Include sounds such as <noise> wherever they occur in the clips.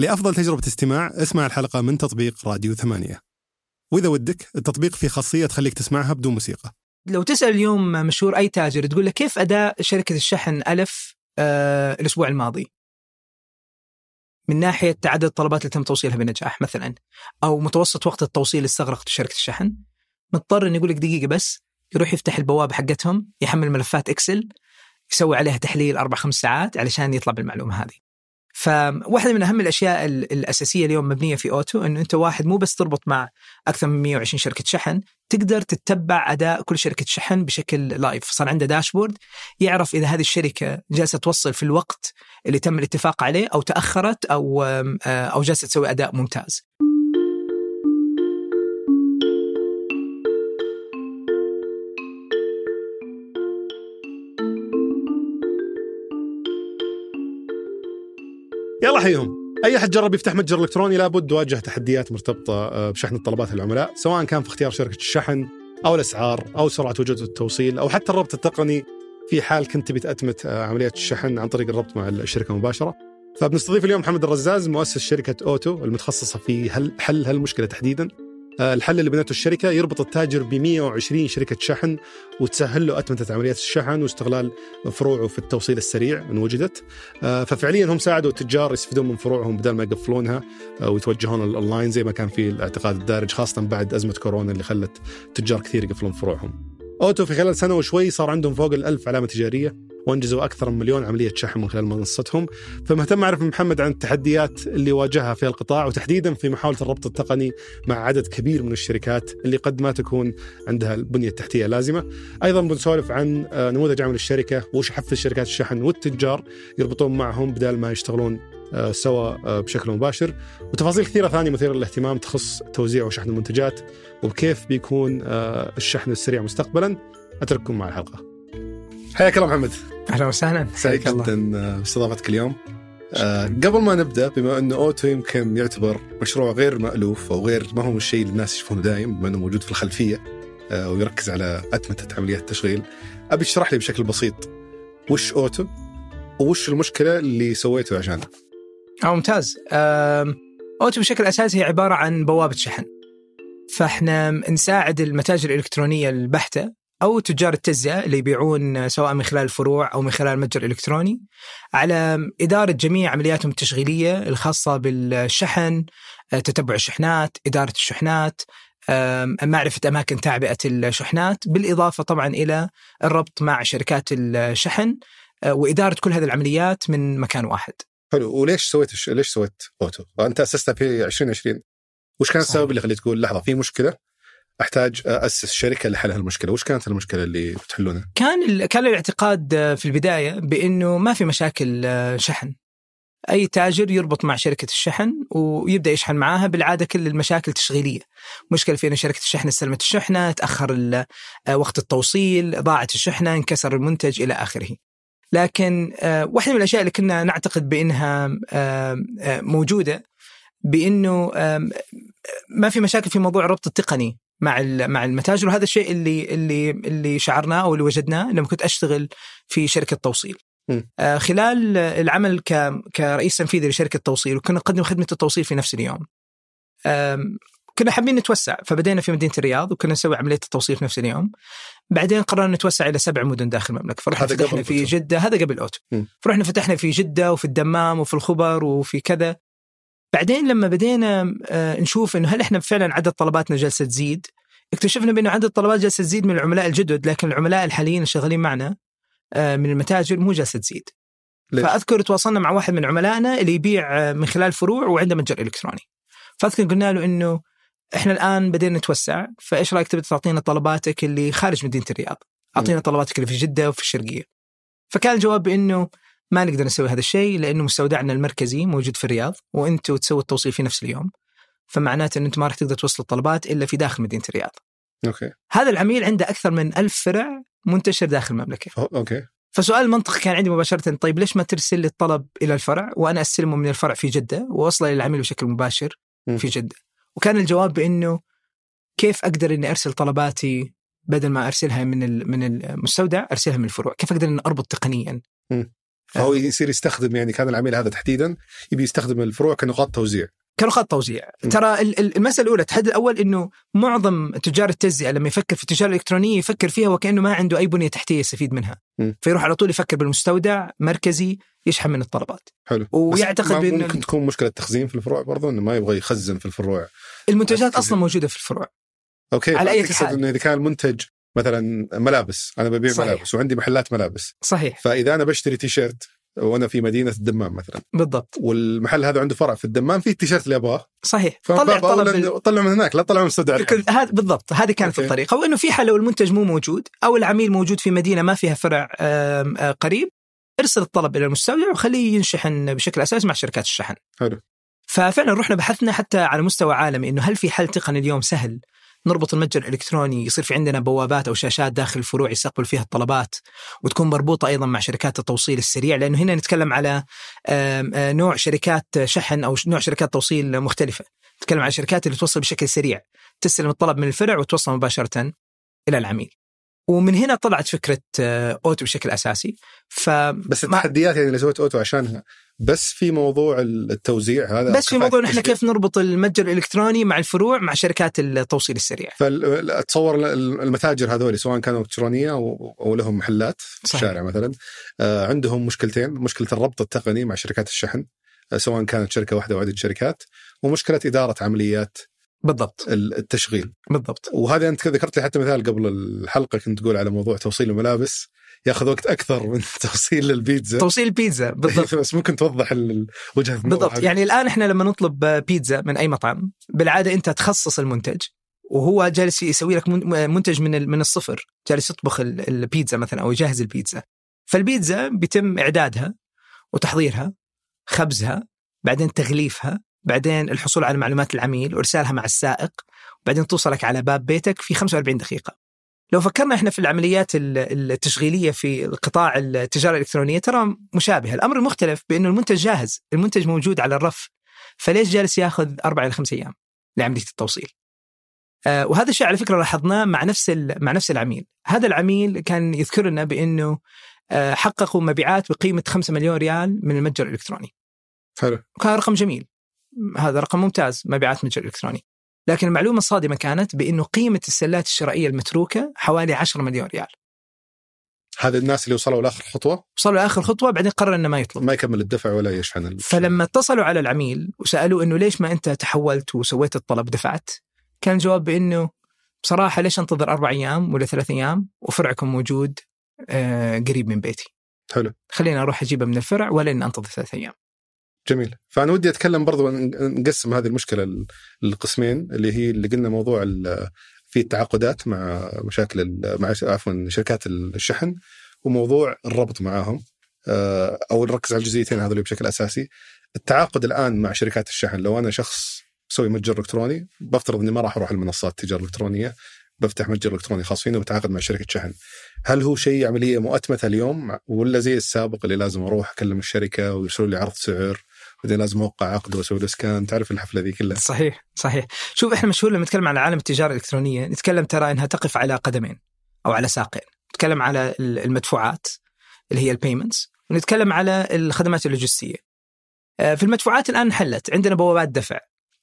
لأفضل تجربة استماع اسمع الحلقة من تطبيق راديو ثمانية وإذا ودك التطبيق فيه خاصية تخليك تسمعها بدون موسيقى لو تسأل اليوم مشهور أي تاجر تقول له كيف أداء شركة الشحن ألف آه الأسبوع الماضي؟ من ناحية عدد الطلبات اللي تم توصيلها بنجاح مثلا أو متوسط وقت التوصيل اللي استغرقته شركة الشحن مضطر إنه يقول لك دقيقة بس يروح يفتح البوابه حقتهم يحمل ملفات إكسل يسوي عليها تحليل أربع خمس ساعات علشان يطلع بالمعلومه هذه. فواحدة من أهم الأشياء الأساسية اليوم مبنية في أوتو انه أنت واحد مو بس تربط مع أكثر من 120 شركة شحن تقدر تتبع أداء كل شركة شحن بشكل live صار عنده dashboard يعرف إذا هذه الشركة جالسة توصل في الوقت اللي تم الاتفاق عليه أو تأخرت أو أو جالسة تسوي أداء ممتاز. يلا حيهم أي أحد جرب يفتح متجر إلكتروني لابد واجه تحديات مرتبطة آه، بشحن الطلبات العملاء سواء كان في اختيار شركة الشحن أو الأسعار أو سرعة وجوده التوصيل أو حتى الربط التقني في حال كنت تبي تأتمت آه، عمليات الشحن عن طريق الربط مع الشركة مباشره فبنستضيف اليوم محمد الرزاز مؤسس شركة أوتو المتخصصة في حل هالمشكلة تحديدا. الحل اللي بنته الشركة يربط التاجر ب 120 شركة شحن وتسهل له أتمتة عمليات الشحن واستغلال فروعه في التوصيل السريع ان وجدت آه، ففعليا هم ساعدوا التجار يستفيدون من فروعهم بدل ما يقفلونها آه، ويتوجهون الأونلاين زي ما كان في الاعتقاد الدارج خاصة بعد أزمة كورونا اللي خلت تجار كثير يقفلون فروعهم. أوتو في خلال سنة وشوي صار عندهم فوق الألف علامة تجارية وانجزوا أكثر من مليون عملية شحن من خلال منصتهم. فمهتم أعرف من محمد عن التحديات اللي واجهها في القطاع وتحديدا في محاولة الربط التقني مع عدد كبير من الشركات اللي قد ما تكون عندها البنية التحتية اللازمه أيضا بنسولف عن آه، نموذج عمل الشركة وش حفز شركات الشحن والتجار يربطون معهم بدل ما يشتغلون آه، سوا آه، بشكل مباشر. وتفاصيل كثيرة ثانية مثيرة للاهتمام تخص توزيع وشحن المنتجات وكيف بيكون الشحن السريع مستقبلا. أترككم مع الحلقة. حياك الله محمد. أهلا وسهلا. سعيد جدا آه، باستضافتك اليوم. أه قبل ما نبدأ بما انه أوتو يمكن يعتبر مشروع غير مألوف أو غير ما هو الشيء اللي الناس يشوفونه دايم بما أنه موجود في الخلفية أه ويركز على أتمتة عمليات التشغيل أبي اشرح لي بشكل بسيط وش أوتو وش المشكلة اللي سويته عشانها آه ممتاز. أوتو بشكل أساسي هي عبارة عن بوابة شحن. فإحنا نساعد المتاجر الإلكترونية البحتة أو تجار التجزئة اللي يبيعون سواء من خلال الفروع أو من خلال متجر إلكتروني على إدارة جميع عملياتهم التشغيلية الخاصة بالشحن، تتبع الشحنات، إدارة الشحنات، معرفة أماكن تعبئة الشحنات، بالإضافة طبعا إلى الربط مع شركات الشحن وإدارة كل هذه العمليات من مكان واحد. حلو وليش سويت ليش سويت أوتو؟ أنت اسستها في 2020 وش كان السبب اللي خليك تقول لحظة في مشكلة أحتاج أسس شركة لحل هالمشكلة، وش كانت المشكلة اللي بتحلونها؟ كان كان الاعتقاد في البداية بأنه ما في مشاكل شحن. أي تاجر يربط مع شركة الشحن ويبدأ يشحن معاها بالعادة كل المشاكل تشغيلية. مشكلة في إنه شركة الشحن استلمت الشحنة، تأخر وقت التوصيل، ضاعت الشحنة، انكسر المنتج إلى آخره. لكن واحدة من الأشياء اللي كنا نعتقد بإنها موجودة بإنه ما في مشاكل في موضوع الربط التقني مع مع المتاجر. وهذا الشيء اللي اللي اللي شعرناه أو اللي وجدناه لما كنت أشتغل في شركة توصيل. آه خلال العمل كرئيس تنفيذي لشركة توصيل وكنا نقدم خدمة التوصيل في نفس اليوم. كنا حابين نتوسع فبدينا في مدينة الرياض وكنا نسوي عملية التوصيل في نفس اليوم. بعدين قررنا نتوسع إلى سبع مدن داخل المملكة. فرحنا فتحنا في جدة هذا قبل اوتو فرحنا فتحنا في جدة وفي الدمام وفي الخبر وفي كذا. بعدين لما بدينا آه، نشوف إنه هل إحنا فعلا عدد طلباتنا جالسة تزيد؟ اكتشفنا بإنه عدد الطلبات جالسة تزيد من العملاء الجدد لكن العملاء الحاليين الشغالين معنا آه، من المتاجر مو جالسة تزيد. ليش؟ فأذكر تواصلنا مع واحد من عملائنا اللي يبيع آه، من خلال فروع وعنده متجر إلكتروني. فأذكر قلنا له إنه إحنا الآن بدينا نتوسع فإيش رأيك تبدا تعطينا طلباتك اللي خارج مدينة الرياض؟ أعطينا طلباتك اللي في جدة وفي الشرقية. فكان الجواب بإنه ما نقدر نسوي هذا الشيء لأنه مستودعنا المركزي موجود في الرياض وأنتم تسووا التوصيل في نفس اليوم فمعناته إن أنتم ما راح تقدر توصلوا الطلبات إلا في داخل مدينة الرياض. okay. هذا العميل عنده أكثر من ألف فرع منتشر داخل المملكة. okay. فسؤال المنطقي كان عندي مباشرة طيب ليش ما ترسل لي الطلب إلى الفرع وأنا أستلمه من الفرع في جدة وأوصله للعميل بشكل مباشر م. في جدة. وكان الجواب بإنه كيف أقدر إني أرسل طلباتي بدل ما أرسلها من من المستودع أرسلها من الفروع، كيف أقدر إني أربط تقنيا؟ م. فهو يصير يستخدم يعني كان العميل هذا تحديدا يبي يستخدم الفروع كنقاط توزيع كنقاط توزيع. ترى ال- ال- المسألة الأولى التحدي الأول إنه معظم تجار التجزئه لما يفكر في التجارة الإلكترونية يفكر فيها وكأنه ما عنده أي بنية تحتية يستفيد منها م. فيروح على طول يفكر بالمستودع مركزي يشحن من الطلبات حلو ويعتقد بأن ممكن تكون مشكلة تخزين في الفروع برضو إنه ما يبغى يخزن في الفروع المنتجات. أصلا موجودة في الفروع أوكي على تقصد حال. إنه إذا كان المنتج مثلا ملابس. أنا ببيع صحيح. ملابس وعندي محلات ملابس. صحيح. فإذا أنا بشتري تيشيرت وأنا في مدينة الدمام مثلا. بالضبط. والمحل هذا عنده فرع في الدمام فيه التيشيرت اللي أبغاه. صحيح. طلع طلب طلع من هناك لا طلع من كل- هذا بالضبط هذه كانت أوكي. الطريقة. وانه في حال لو المنتج مو موجود أو العميل موجود في مدينة ما فيها فرع آه، قريب ارسل الطلب إلى المستودع وخليه ينشحن بشكل اساسي مع شركات الشحن. حلو. ففعلا رحنا بحثنا حتى على مستوى عالمي إنه هل في حل تقني اليوم سهل؟ نربط المتجر الإلكتروني يصير في عندنا بوابات أو شاشات داخل الفروع يستقبل فيها الطلبات وتكون مربوطة أيضا مع شركات التوصيل السريع لأنه هنا نتكلم على آه، نوع شركات شحن أو نوع شركات توصيل مختلفة. نتكلم على الشركات اللي توصل بشكل سريع. تستلم الطلب من الفرع وتوصل مباشرة إلى العميل. ومن هنا طلعت فكرة آه، أوتو بشكل أساسي. ف بس التحديات يعني اللي سويت أوتو عشانها بس في موضوع التوزيع هذا بس في موضوع نحن. كيف نربط المتجر الإلكتروني مع الفروع مع شركات التوصيل السريع فاتصور المتاجر هذول سواء كانوا إلكترونية أو لهم محلات في. الشارع مثلا آه، عندهم مشكلتين مشكلة الربط التقني مع شركات الشحن آه، سواء كانت شركة واحدة أو عده شركات ومشكلة إدارة عمليات بالضبط. ال- التشغيل. بالضبط. وهذا أنت ذكرت لي حتى مثال قبل الحلقة كنت تقول على موضوع توصيل الملابس ياخذ وقت أكثر من <laughs> توصيل البيتزا. توصيل البيتزا <laughs> بالضبط. بس ممكن توضح وجهة النظر بالضبط. هذه. يعني الآن إحنا لما نطلب بيتزا من أي مطعم بالعادة أنت تخصص المنتج وهو جالس يسوي لك من- منتج من من الصفر جالس يطبخ ال- البيتزا مثلا أو يجهز البيتزا. فالبيتزا بيتم إعدادها وتحضيرها خبزها بعدين تغليفها بعدين الحصول على معلومات العميل وإرسالها مع السائق بعدين توصلك على باب بيتك في 45 دقيقة. لو فكرنا إحنا في العمليات ال- التشغيلية في قطاع التجارة الإلكترونية ترى مشابهه، الأمر المختلف بأنه المنتج جاهز، المنتج موجود على الرف، فليش جالس ياخذ أربع إلى خمس أيام لعملية التوصيل؟ آه وهذا الشيء على فكرة لاحظناه مع نفس مع نفس العميل، هذا العميل كان يذكر لنا بأنه آه حققوا مبيعات بقيمة 5 مليون ريال من المتجر الإلكتروني. حلو. وكان رقم جميل. هذا رقم ممتاز مبيعات متجر إلكتروني. لكن المعلومة الصادمة كانت بإنه قيمة السلات الشرائية المتروكة حوالي 10 مليون ريال. هذا الناس اللي وصلوا لآخر خطوة؟ وصلوا لآخر خطوة بعدين قرر إنه ما يطلب. ما يكمل الدفع ولا يشحن فلما اتصلوا على العميل وسألوه إنه ليش ما أنت تحولت وسويت الطلب دفعت كان الجواب بإنه بصراحة ليش أنتظر أربع أيام ولا ثلاث أيام وفرعكم موجود آه قريب من بيتي. حلو. خليني أروح أجيبه من الفرع ولا إني أنتظر ثلاث أيام. جميل. فأنا ودي أتكلم برضو نقسم هذه المشكلة للقسمين اللي هي اللي قلنا موضوع في التعاقدات مع مشاكل مع عفوا شركات الشحن وموضوع الربط معاهم. آه، أو نركز على الجزئيتين هذول بشكل أساسي. التعاقد الآن مع شركات الشحن لو أنا شخص أسوي متجر إلكتروني بفترض إني ما راح أروح المنصات التجاره الالكترونيه بفتح متجر إلكتروني خاص فيني وبتعاقد مع شركة شحن. هل هو شيء عملية مؤتمتة اليوم ولا زي السابق اللي لازم أروح أكلم الشركة ويرسلوا لي عرض سعر؟ بعدين لازم أوقع عقد وأسوي له سكان تعرف الحفلة ذي كلها. صحيح صحيح. شوف إحنا مشهور لما نتكلم عن عالم التجاره الإلكترونية نتكلم ترى إنها تقف على قدمين أو على ساقين. نتكلم على ال- المدفوعات اللي هي ال payments ونتكلم على الخدمات اللوجستية. آه، في المدفوعات الآن انحلت عندنا بوابات دفع.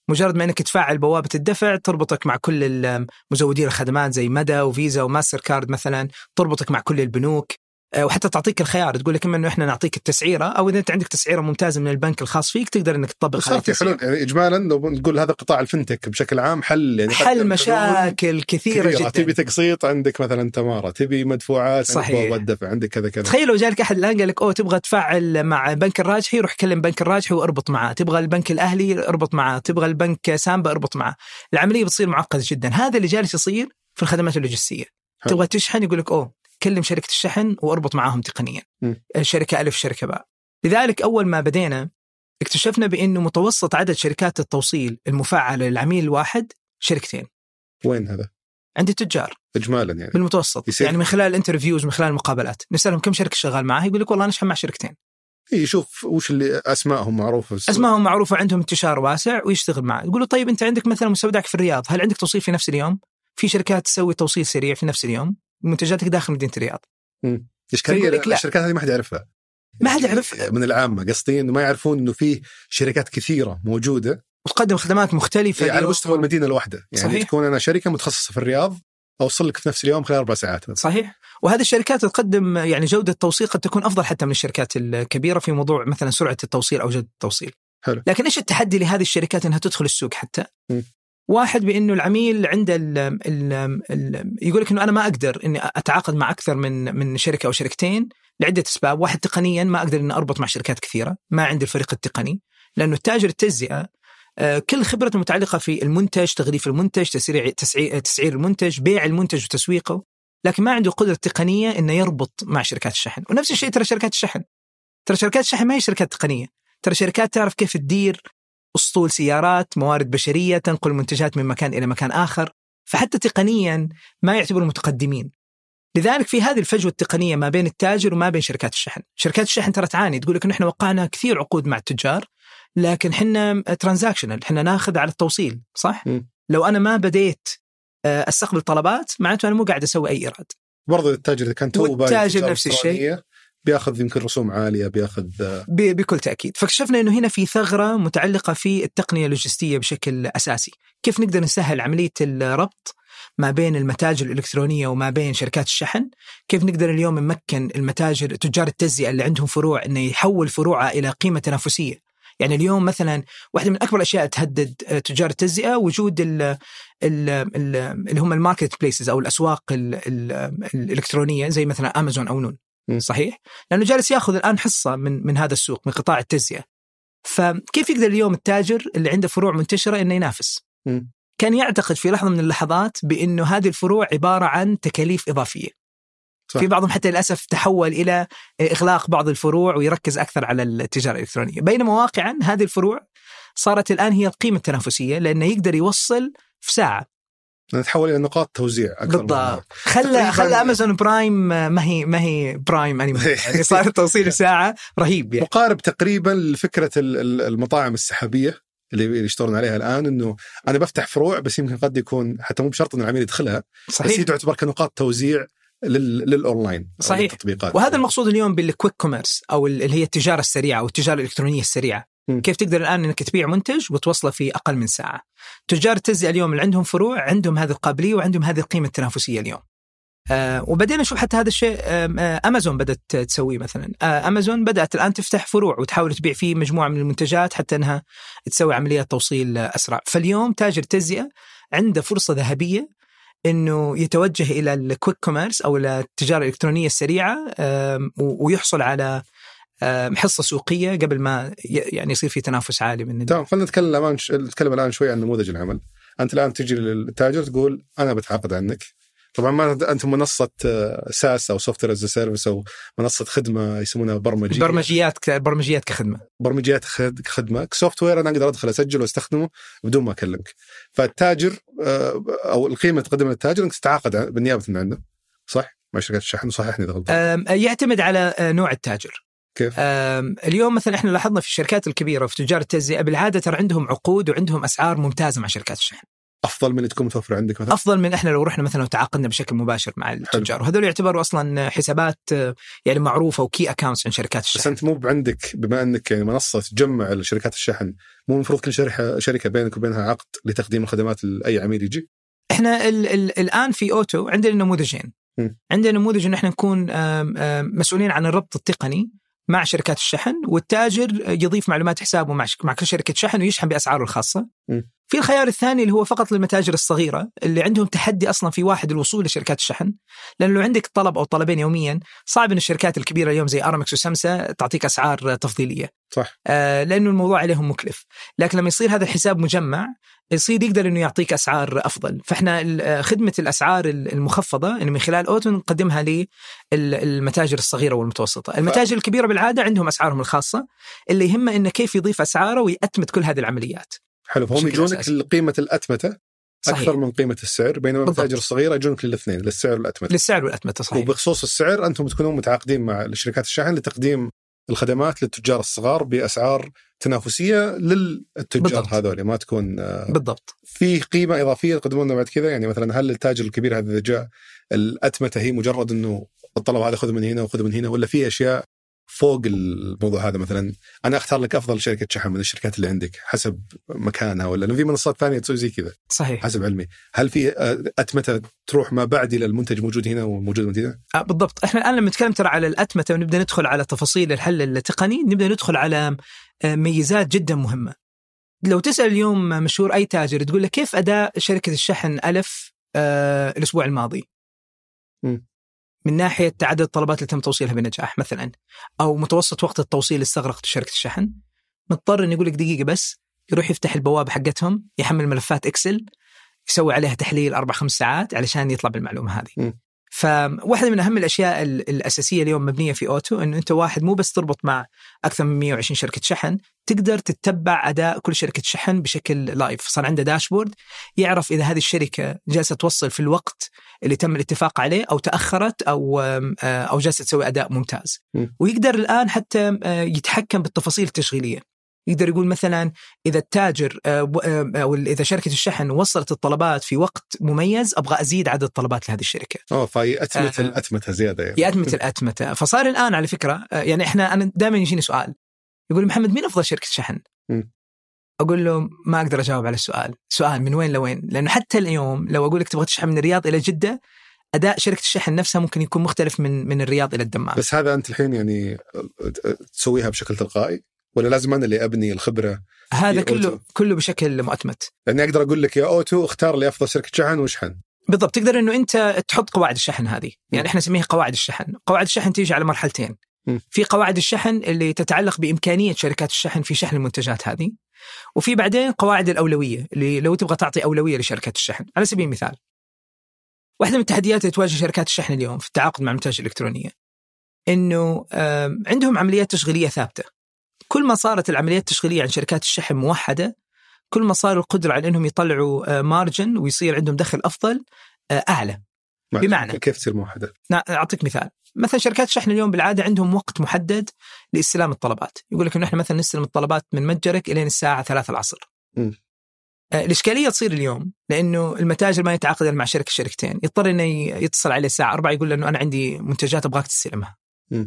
مجرد ما إنك تفعل بوابة الدفع تربطك مع كل مزودين الخدمات زي مدى وفيزا وماستر كارد مثلا تربطك مع كل البنوك. وحتى تعطيك الخيار تقول لك إما إنه إحنا نعطيك التسعيرة أو إذا أنت عندك تسعيرة ممتازة من البنك الخاص فيك تقدر إنك تطبق صار في حلول يعني اجمالا لو نقول هذا قطاع ال fintech بشكل عام حل يعني حل مشاكل كثيرة, كثيرة. تبي جدا تقسيط عندك مثلا تمارة تبي مدفوعات صحيح. عندك بوابات دفع عندك كذا كذا تخيل لو جالك أحد الآن قال لك أوه تبغى تفعل مع بنك الراجحي روح كلم بنك الراجحي وأربط معاه، تبغى البنك الأهلي أربط معاه، تبغى البنك سامبا أربط معاه. العملية بتصير معقدة جدا، هذا اللي جالس يصير في الخدمات اللوجستية. تبغى تشحن يقول لك أوه كلم شركة الشحن وأربط معاهم تقنيا. مم. الشركة ألف شركة باء. لذلك أول ما بدينا اكتشفنا بأنه متوسط عدد شركات التوصيل المفعله للعميل الواحد شركتين. وين هذا؟ عند التجار. اجمالا يعني. بالمتوسط. يصير- يعني من خلال الانترفيوز من خلال المقابلات نسألهم كم شركة شغال معها يقول لك والله نشحن مع شركتين. يشوف وش اللي أسمائهم معروفة. في. أسمائهم معروفة عندهم انتشار واسع ويشتغل معه. يقول له طيب أنت عندك مثلا مستودعك في الرياض هل عندك توصيل في نفس اليوم؟ في شركات تسوي توصيل سريع في نفس اليوم. منتجاتك داخل مدينة الرياض. اشكاليه. الشركات هذه ما حد يعرفها ما حد يعرف من العامة قصدي انه ما يعرفون إنه في شركات كثيرة موجودة وتقدم خدمات مختلفة على اليوم. مستوى المدينة الواحدة يعني صحيح. تكون أنا شركة متخصصة في الرياض أوصل لك في نفس اليوم خلال أربع ساعات مثلا صحيح وهذه الشركات تقدم يعني جودة توصيل قد تكون أفضل حتى من الشركات الكبيرة في موضوع مثلا سرعة التوصيل أو جودة التوصيل حلو. لكن إيش التحدي لهذه الشركات إنها تدخل السوق حتى م. واحد بإنه العميل عنده ال ال ال يقول لك إنه أنا ما أقدر إني أتعاقد مع أكثر من من شركة أو شركتين لعدة أسباب، واحد تقنيا ما أقدر إني أربط مع شركات كثيرة، ما عندي الفريق التقني، لأنه التاجر التجزئة آه، كل خبرته متعلقة في المنتج، تغليف المنتج، تسعير, تسعير المنتج، بيع المنتج وتسويقه، لكن ما عنده قدرة تقنية إنه يربط مع شركات الشحن، ونفس الشيء ترى شركات الشحن. ترى شركات الشحن ما هي شركات تقنية، ترى شركات تعرف كيف تدير أسطول سيارات، موارد بشرية، تنقل منتجات من مكان إلى مكان آخر، فحتى تقنيا ما يعتبروا متقدمين. لذلك في هذه الفجوة التقنية ما بين التاجر وما بين شركات الشحن، شركات الشحن ترى تعاني تقول لك إحنا وقعنا كثير عقود مع التجار لكن إحنا transactional إحنا ناخذ على التوصيل صح؟ م. لو أنا ما بديت آه، أستقبل طلبات معناته أنا مو قاعد أسوي أي إيراد. برضو التاجر إذا كان تو والتاجر نفس الشيء. بياخذ يمكن رسوم عالية بياخذ آه، بكل تأكيد، فاكتشفنا إنه هنا في ثغرة متعلقة في التقنية اللوجستية بشكل أساسي، كيف نقدر نسهل عملية الربط ما بين المتاجر الإلكترونية وما بين شركات الشحن، كيف نقدر اليوم نمكن المتاجر تجار التجزئة اللي عندهم فروع إنه يحول فروعها إلى قيمة تنافسية. يعني اليوم مثلا واحدة من أكبر الأشياء تهدد آه، تجار التجزئة وجود ال ال ال اللي هم ال market places أو الأسواق ال ال الإلكترونية زي مثلا أمازون أو نون. صحيح؟ لأنه جالس يأخذ الآن حصة من من هذا السوق من قطاع التجزئة. فكيف يقدر اليوم التاجر اللي عنده فروع منتشرة إنه ينافس؟ م. كان يعتقد في لحظة من اللحظات بإنه هذه الفروع عبارة عن تكاليف إضافية. صح. في بعضهم حتى للأسف تحول إلى إغلاق بعض الفروع ويركز أكثر على التجارة الإلكترونية، بينما واقعا هذه الفروع صارت الآن هي القيمة التنافسية لأنه يقدر يوصل في ساعة نتحول إلى نقاط توزيع أكثر بالضبط. خلى خلى Amazon Prime ما هي ما هي Prime <laughs> يعني صار توصيل ساعة رهيب يعني. مقارب تقريبا لفكرة ال- ال- المطاعم السحابية اللي يشتغلون عليها الآن إنه أنا بفتح فروع بس يمكن قد يكون حتى مو بشرط ان العميل يدخلها بس صحيح. هي تعتبر كنقاط توزيع لل- للأونلاين صحيح. للتطبيقات. وهذا المقصود اليوم بال quick commerce أو اللي هي التجارة السريعة أو التجارة الإلكترونية السريعة. كيف تقدر الآن إنك تبيع منتج وتوصله في أقل من ساعة. تجار التجزئه اليوم اللي عندهم فروع عندهم هذه القابلية وعندهم هذه القيمة التنافسية اليوم. آه وبدينا نشوف حتى هذا الشيء آم، آه امازون بدأت تسويه مثلا. آه امازون بدأت الآن تفتح فروع وتحاول تبيع فيه مجموعة من المنتجات حتى إنها تسوي عمليات توصيل آه، أسرع. فاليوم تاجر التجزئه عنده فرصة ذهبية إنه يتوجه إلى ال quick commerce أو إلى التجارة الإلكترونية السريعة ويحصل على حصة سوقية قبل ما يعني يصير في تنافس عالي من تمام خلينا نتكلم الآن نتكلم الآن شوي عن نموذج العمل. أنت الآن تجي للتاجر تقول أنا بتعاقد عنك. طبعا ما أنت منصة آه، SaaS أو software as a service أو منصة خدمة يسمونها برمجية. برمجيات ك- برمجيات كخدمة. برمجيات خد- خدمه software أنا أقدر أدخل اسجل وأستخدمه بدون ما أكلمك. فالتاجر آه، أو القيمة تقدم للتاجر إنك تتعاقد بالنيابة من عنده صح؟ مع شركات الشحن صححني إذا غلطان. يعتمد على آه، نوع التاجر. كيف؟ اليوم مثلا إحنا لاحظنا في الشركات الكبيرة وفي تجار التجزئه بالعاده ترى عندهم عقود وعندهم أسعار ممتازة مع شركات الشحن. أفضل من تكون متوفرة عندك مثلا؟ أفضل من إحنا لو رحنا مثلا وتعاقدنا بشكل مباشر مع التجار. وهذول يعتبروا أصلا حسابات آه، يعني معروفة و key accounts عند شركات بس الشحن. أنت مو عندك بما أنك يعني منصة تجمع شركات الشحن مو المفروض كل شركة بينك وبينها عقد لتقديم الخدمات لاي عميل يجي؟ إحنا ال ال الآن في أوتو عندنا نموذجين. م. عندنا نموذج إن إحنا نكون مسؤولين عن الربط التقني مع شركات الشحن والتاجر يضيف معلومات حسابه مع مع كل شركة شحن ويشحن بأسعاره الخاصة. م. في الخيار الثاني اللي هو فقط للمتاجر الصغيرة اللي عندهم تحدي أصلا في واحد الوصول لشركات الشحن لأنه لو عندك طلب أو طلبين يوميا صعب إن الشركات الكبيرة اليوم زي ارامكس وسمسا تعطيك أسعار تفضيلية. صح. آه، لأنه الموضوع عليهم مكلف. لكن لما يصير هذا الحساب مجمع يصير يقدر إنه يعطيك أسعار أفضل. فإحنا آه، خدمة الأسعار ال- المخفضة إنه من خلال اوتو نقدمها للمتاجر الصغيرة والمتوسطة. المتاجر الكبيرة بالعادة عندهم أسعارهم الخاصة اللي يهمه إنه كيف يضيف أسعاره ويأتمت كل هذه العمليات. حلو فهم يجونك. لقيمة الأتمتة صحيح. أكثر من قيمة السعر بينما. المتاجر الصغيرة يجونك للاثنين للسعر والأتمتة. للسعر والأتمتة صحيح. وبخصوص السعر أنتم تكونون متعاقدين مع شركات الشحن لتقديم الخدمات للتجار الصغار بأسعار تنافسية للتجار بالضبط. هذول ما تكون بالضبط في قيمة إضافية تقدمونها بعد كذا يعني مثلا هل التاجر الكبير هذا إذا جاء الأتمتة هي مجرد إنه الطلب هذا خذ من هنا وخذ من هنا ولا في أشياء فوق الموضوع هذا مثلا. أنا أختار لك أفضل شركة شحن من الشركات اللي عندك حسب مكانها ولا لأن في منصات ثانية تسوي زي كذا. صحيح. حسب علمي. هل في آه، اتمته تروح ما بعد إلى المنتج موجود هنا وموجود هنا آه بالضبط. إحنا الآن لما نتكلم ترى على الاتمته ونبدأ ندخل على تفاصيل الحل التقني نبدأ ندخل على آه، ميزات جدا مهمة. لو تسأل اليوم مشهور أي تاجر تقول له كيف أداء شركة الشحن ألف آه الأسبوع الماضي؟ م. من ناحية عدد الطلبات اللي تم توصيلها بنجاح مثلا أو متوسط وقت التوصيل اللي استغرقت شركة الشحن مضطر إنه يقول لك دقيقة بس يروح يفتح البوابه حقتهم يحمل ملفات Excel يسوي عليها تحليل أربع خمس ساعات علشان يطلع بالمعلومه هذه. م. فواحدة من أهم الأشياء ال- الأساسية اليوم مبنية في أوتو انه أنت واحد مو بس تربط مع أكثر من 120 شركة شحن، تقدر تتبع أداء كل شركة شحن بشكل live، صار عنده dashboard يعرف إذا هذه الشركة جالسة توصل في الوقت اللي تم الاتفاق عليه أو تأخرت أو آه، أو جالسة تسوي أداء ممتاز. ويقدر الآن حتى آه، يتحكم بالتفاصيل التشغيلية. يقدر يقول مثلا إذا التاجر آه، آه، أو إذا شركة الشحن وصلت الطلبات في وقت مميز أبغى أزيد عدد الطلبات لهذه الشركة. أوه فهي اتمه آه. الاتمته زيادة يعني يا أتمتة الاتمته، فصار الآن على فكرة آه، يعني إحنا أنا دائما يجيني سؤال يقول محمد مين أفضل شركة شحن؟ م. أقول له ما أقدر أجاوب على السؤال، سؤال من وين لوين؟ لأنه حتى اليوم لو أقول لك تبغى تشحن من الرياض إلى جدة أداء شركة الشحن نفسها ممكن يكون مختلف من من الرياض إلى الدمام. بس هذا أنت الحين يعني تسويها بشكل تلقائي ولا لازم أنا اللي أبني الخبرة؟ هذا في كله أوتو. كله بشكل مؤتمت. لأني أقدر أقول لك يا أوتو اختار لي أفضل شركة شحن واشحن بالضبط تقدر إنه أنت تحط قواعد الشحن هذه يعني إحنا نسميها قواعد الشحن قواعد الشحن تيجي على مرحلتين م. في قواعد الشحن اللي تتعلق بإمكانية شركات الشحن في شحن المنتجات هذه وفي بعدين قواعد الأولوية اللي لو تبغى تعطي أولوية لشركات الشحن على سبيل المثال واحدة من التحديات اللي تواجه شركات الشحن اليوم في التعاقد مع المنتجات الإلكترونية إنه عندهم عمليات تشغيلية ثابتة كل ما صارت العمليات التشغيلية عن شركات الشحن موحدة كل ما صار القدرة على إنهم يطلعوا آه، مارجن ويصير عندهم دخل أفضل آه، أعلى بمعنى؟ كيف تصير موحدة؟ أعطيك مثال مثلا شركات الشحن اليوم بالعادة عندهم وقت محدد لاستلام الطلبات يقول لك انه إحنا مثلا نستلم الطلبات من متجرك الين الساعة 3 العصر م. آه، الإشكالية تصير اليوم لأنه المتاجر ما يتعاقد مع شركة شركتين يضطر إنه يتصل عليه الساعة 4 يقول له إنه أنا عندي منتجات أبغاك تستلمها.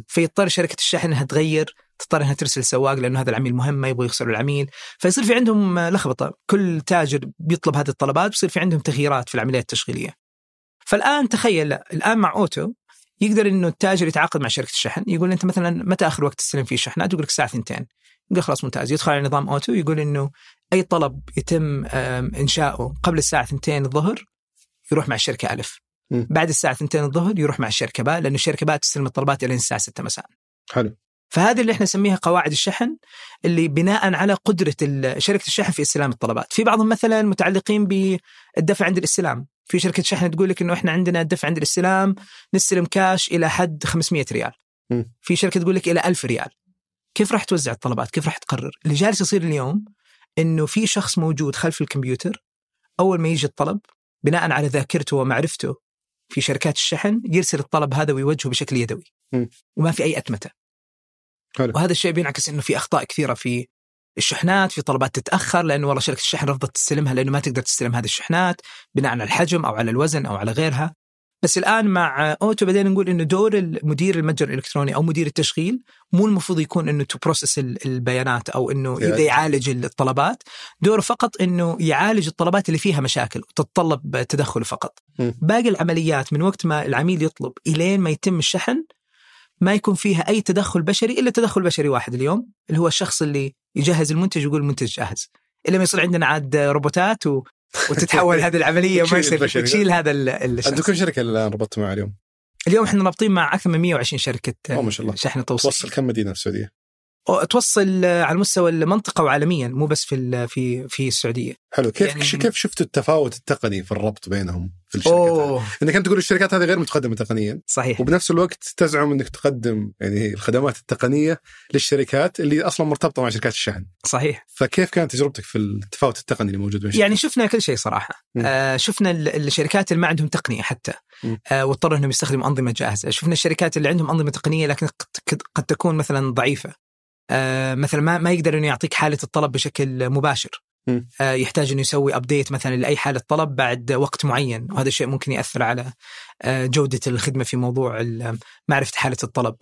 فيضطر شركة الشحن إنها تغير تضطر إنها ترسل سواق لأنه هذا العميل مهم ما يبغوا يخسروا العميل. فيصير في عندهم لخبطة. كل تاجر بيطلب هذه الطلبات بيصير في عندهم تغييرات في العمليات التشغيلية. فالآن تخيل لا الآن مع أوتو يقدر إنه التاجر يتعاقد مع شركة الشحن يقول أنت مثلا متى آخر وقت تستلم فيه الشحنات يقول لك الساعة 2 يقول خلاص ممتاز. يدخل على نظام أوتو يقول إنه أي طلب يتم إنشاؤه قبل الساعة 2 الظهر يروح مع الشركة ألف. بعد الساعة 2 الظهر يروح مع الشركة باء لأنه الشركة باء تستلم الطلبات إلى الساعة 6 مساء. حلو. فهذه اللي إحنا نسميها قواعد الشحن اللي بناء على قدرة شركة الشحن في استلام الطلبات، في بعضهم مثلا متعلقين بالدفع عند الاستلام، في شركة شحن تقول لك إنه إحنا عندنا الدفع عند الاستلام نستلم كاش إلى حد 500 ريال. م. في شركة تقول لك إلى 1000 ريال. كيف راح توزع الطلبات؟ كيف راح تقرر؟ اللي جالس يصير اليوم إنه في شخص موجود خلف الكمبيوتر أول ما يجي الطلب بناء على ذاكرته ومعرفته في شركات الشحن يرسل الطلب هذا ويوجهه بشكل يدوي. م. وما في أي أتمتة. حلو. وهذا الشيء بينعكس إنه في أخطاء كثيرة في الشحنات في طلبات تتأخر لأنه والله شركة الشحن رفضت تستلمها لأنه ما تقدر تستلم هذه الشحنات بناء على الحجم أو على الوزن أو على غيرها بس الآن مع أوتو بدينا نقول إنه دور المدير المتجر الإلكتروني أو مدير التشغيل مو المفروض يكون إنه to process البيانات أو إنه يبدأ يعالج الطلبات دوره فقط إنه يعالج الطلبات اللي فيها مشاكل وتتطلب تدخله فقط. باقي العمليات من وقت ما العميل يطلب إلين ما يتم الشحن ما يكون فيها أي تدخل بشري إلا تدخل بشري واحد اليوم اللي هو الشخص اللي يجهز المنتج ويقول المنتج جاهز إلا ما يصير عندنا عاد روبوتات و... <laughs> وتتحول هذه العملية وما يصير. تشيل هذا ال- الشخص. أنتم كم شركة الآن ربطتوا معها اليوم؟ اليوم إحنا رابطين مع أكثر من 120 شركة ما شاء الله. شحن توصيل توصل كم مدينة في السعودية؟ توصل على مستوى المنطقة وعالميا مو بس في في في السعودية. حلو. كيف يعني- كيف شفتوا التفاوت التقني في الربط بينهم في الشركات؟ أوه. إنك أنت تقول الشركات هذه غير متقدمة تقنيا. صحيح. وبنفس الوقت تزعم إنك تقدم يعني الخدمات التقنية للشركات اللي أصلا مرتبطة مع شركات الشحن، صحيح. فكيف كانت تجربتك في التفاوت التقني اللي موجود بين يعني شفنا كل شيء صراحة. آه شفنا ال- الشركات اللي ما عندهم تقنية حتى. آه واضطروا إنهم يستخدموا أنظمة جاهزة. شفنا الشركات اللي عندهم أنظمة تقنية لكن قد, تكون مثلا ضعيفة. آه مثلا ما ما يقدر إنه يعطيك حالة الطلب بشكل مباشر. آه، يحتاج إنه يسوي ابديت مثلا لأي حالة طلب بعد وقت معين وهذا الشيء ممكن يأثر على آه، جودة الخدمة في موضوع معرفة حالة الطلب.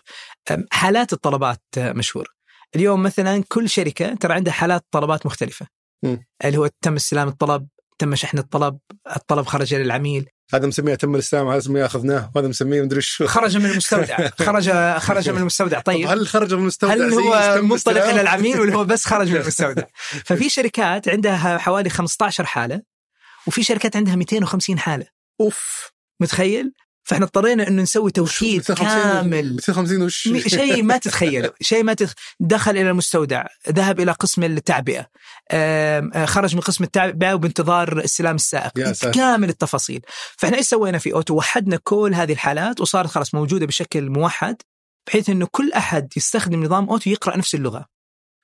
حالات الطلبات آه، مشهور. اليوم مثلا كل شركة ترى عندها حالات طلبات مختلفة. اللي هو تم استلام الطلب، تم شحن الطلب، الطلب خرج للعميل، هذا مسميه تم الاسلام هذا مسميه أخذناه وهذا مسميه مدري شو خرج من المستودع، <laughs> خرج خرج من المستودع طيب هل خرج من المستودع هل هو منطلق؟ إلى العميل ولا هو بس خرج من <laughs> المستودع؟ ففي شركات عندها حوالي 15 حالة وفي شركات عندها 250 حالة أوف متخيل؟ فاحنا اضطرينا إنه نسوي توكيد 250 كامل. 250 وش شيء ما تتخيله. <laughs> شيء ما تخ... دخل إلى المستودع ذهب إلى قسم التعبئة. آه، خرج من قسم التعبئة وبانتظار استلام السائق. كامل التفاصيل. فإحنا إيش سوينا في أوتو؟ وحدنا كل هذه الحالات وصارت خلاص موجودة بشكل موحد بحيث إنه كل أحد يستخدم نظام أوتو يقرأ نفس اللغة.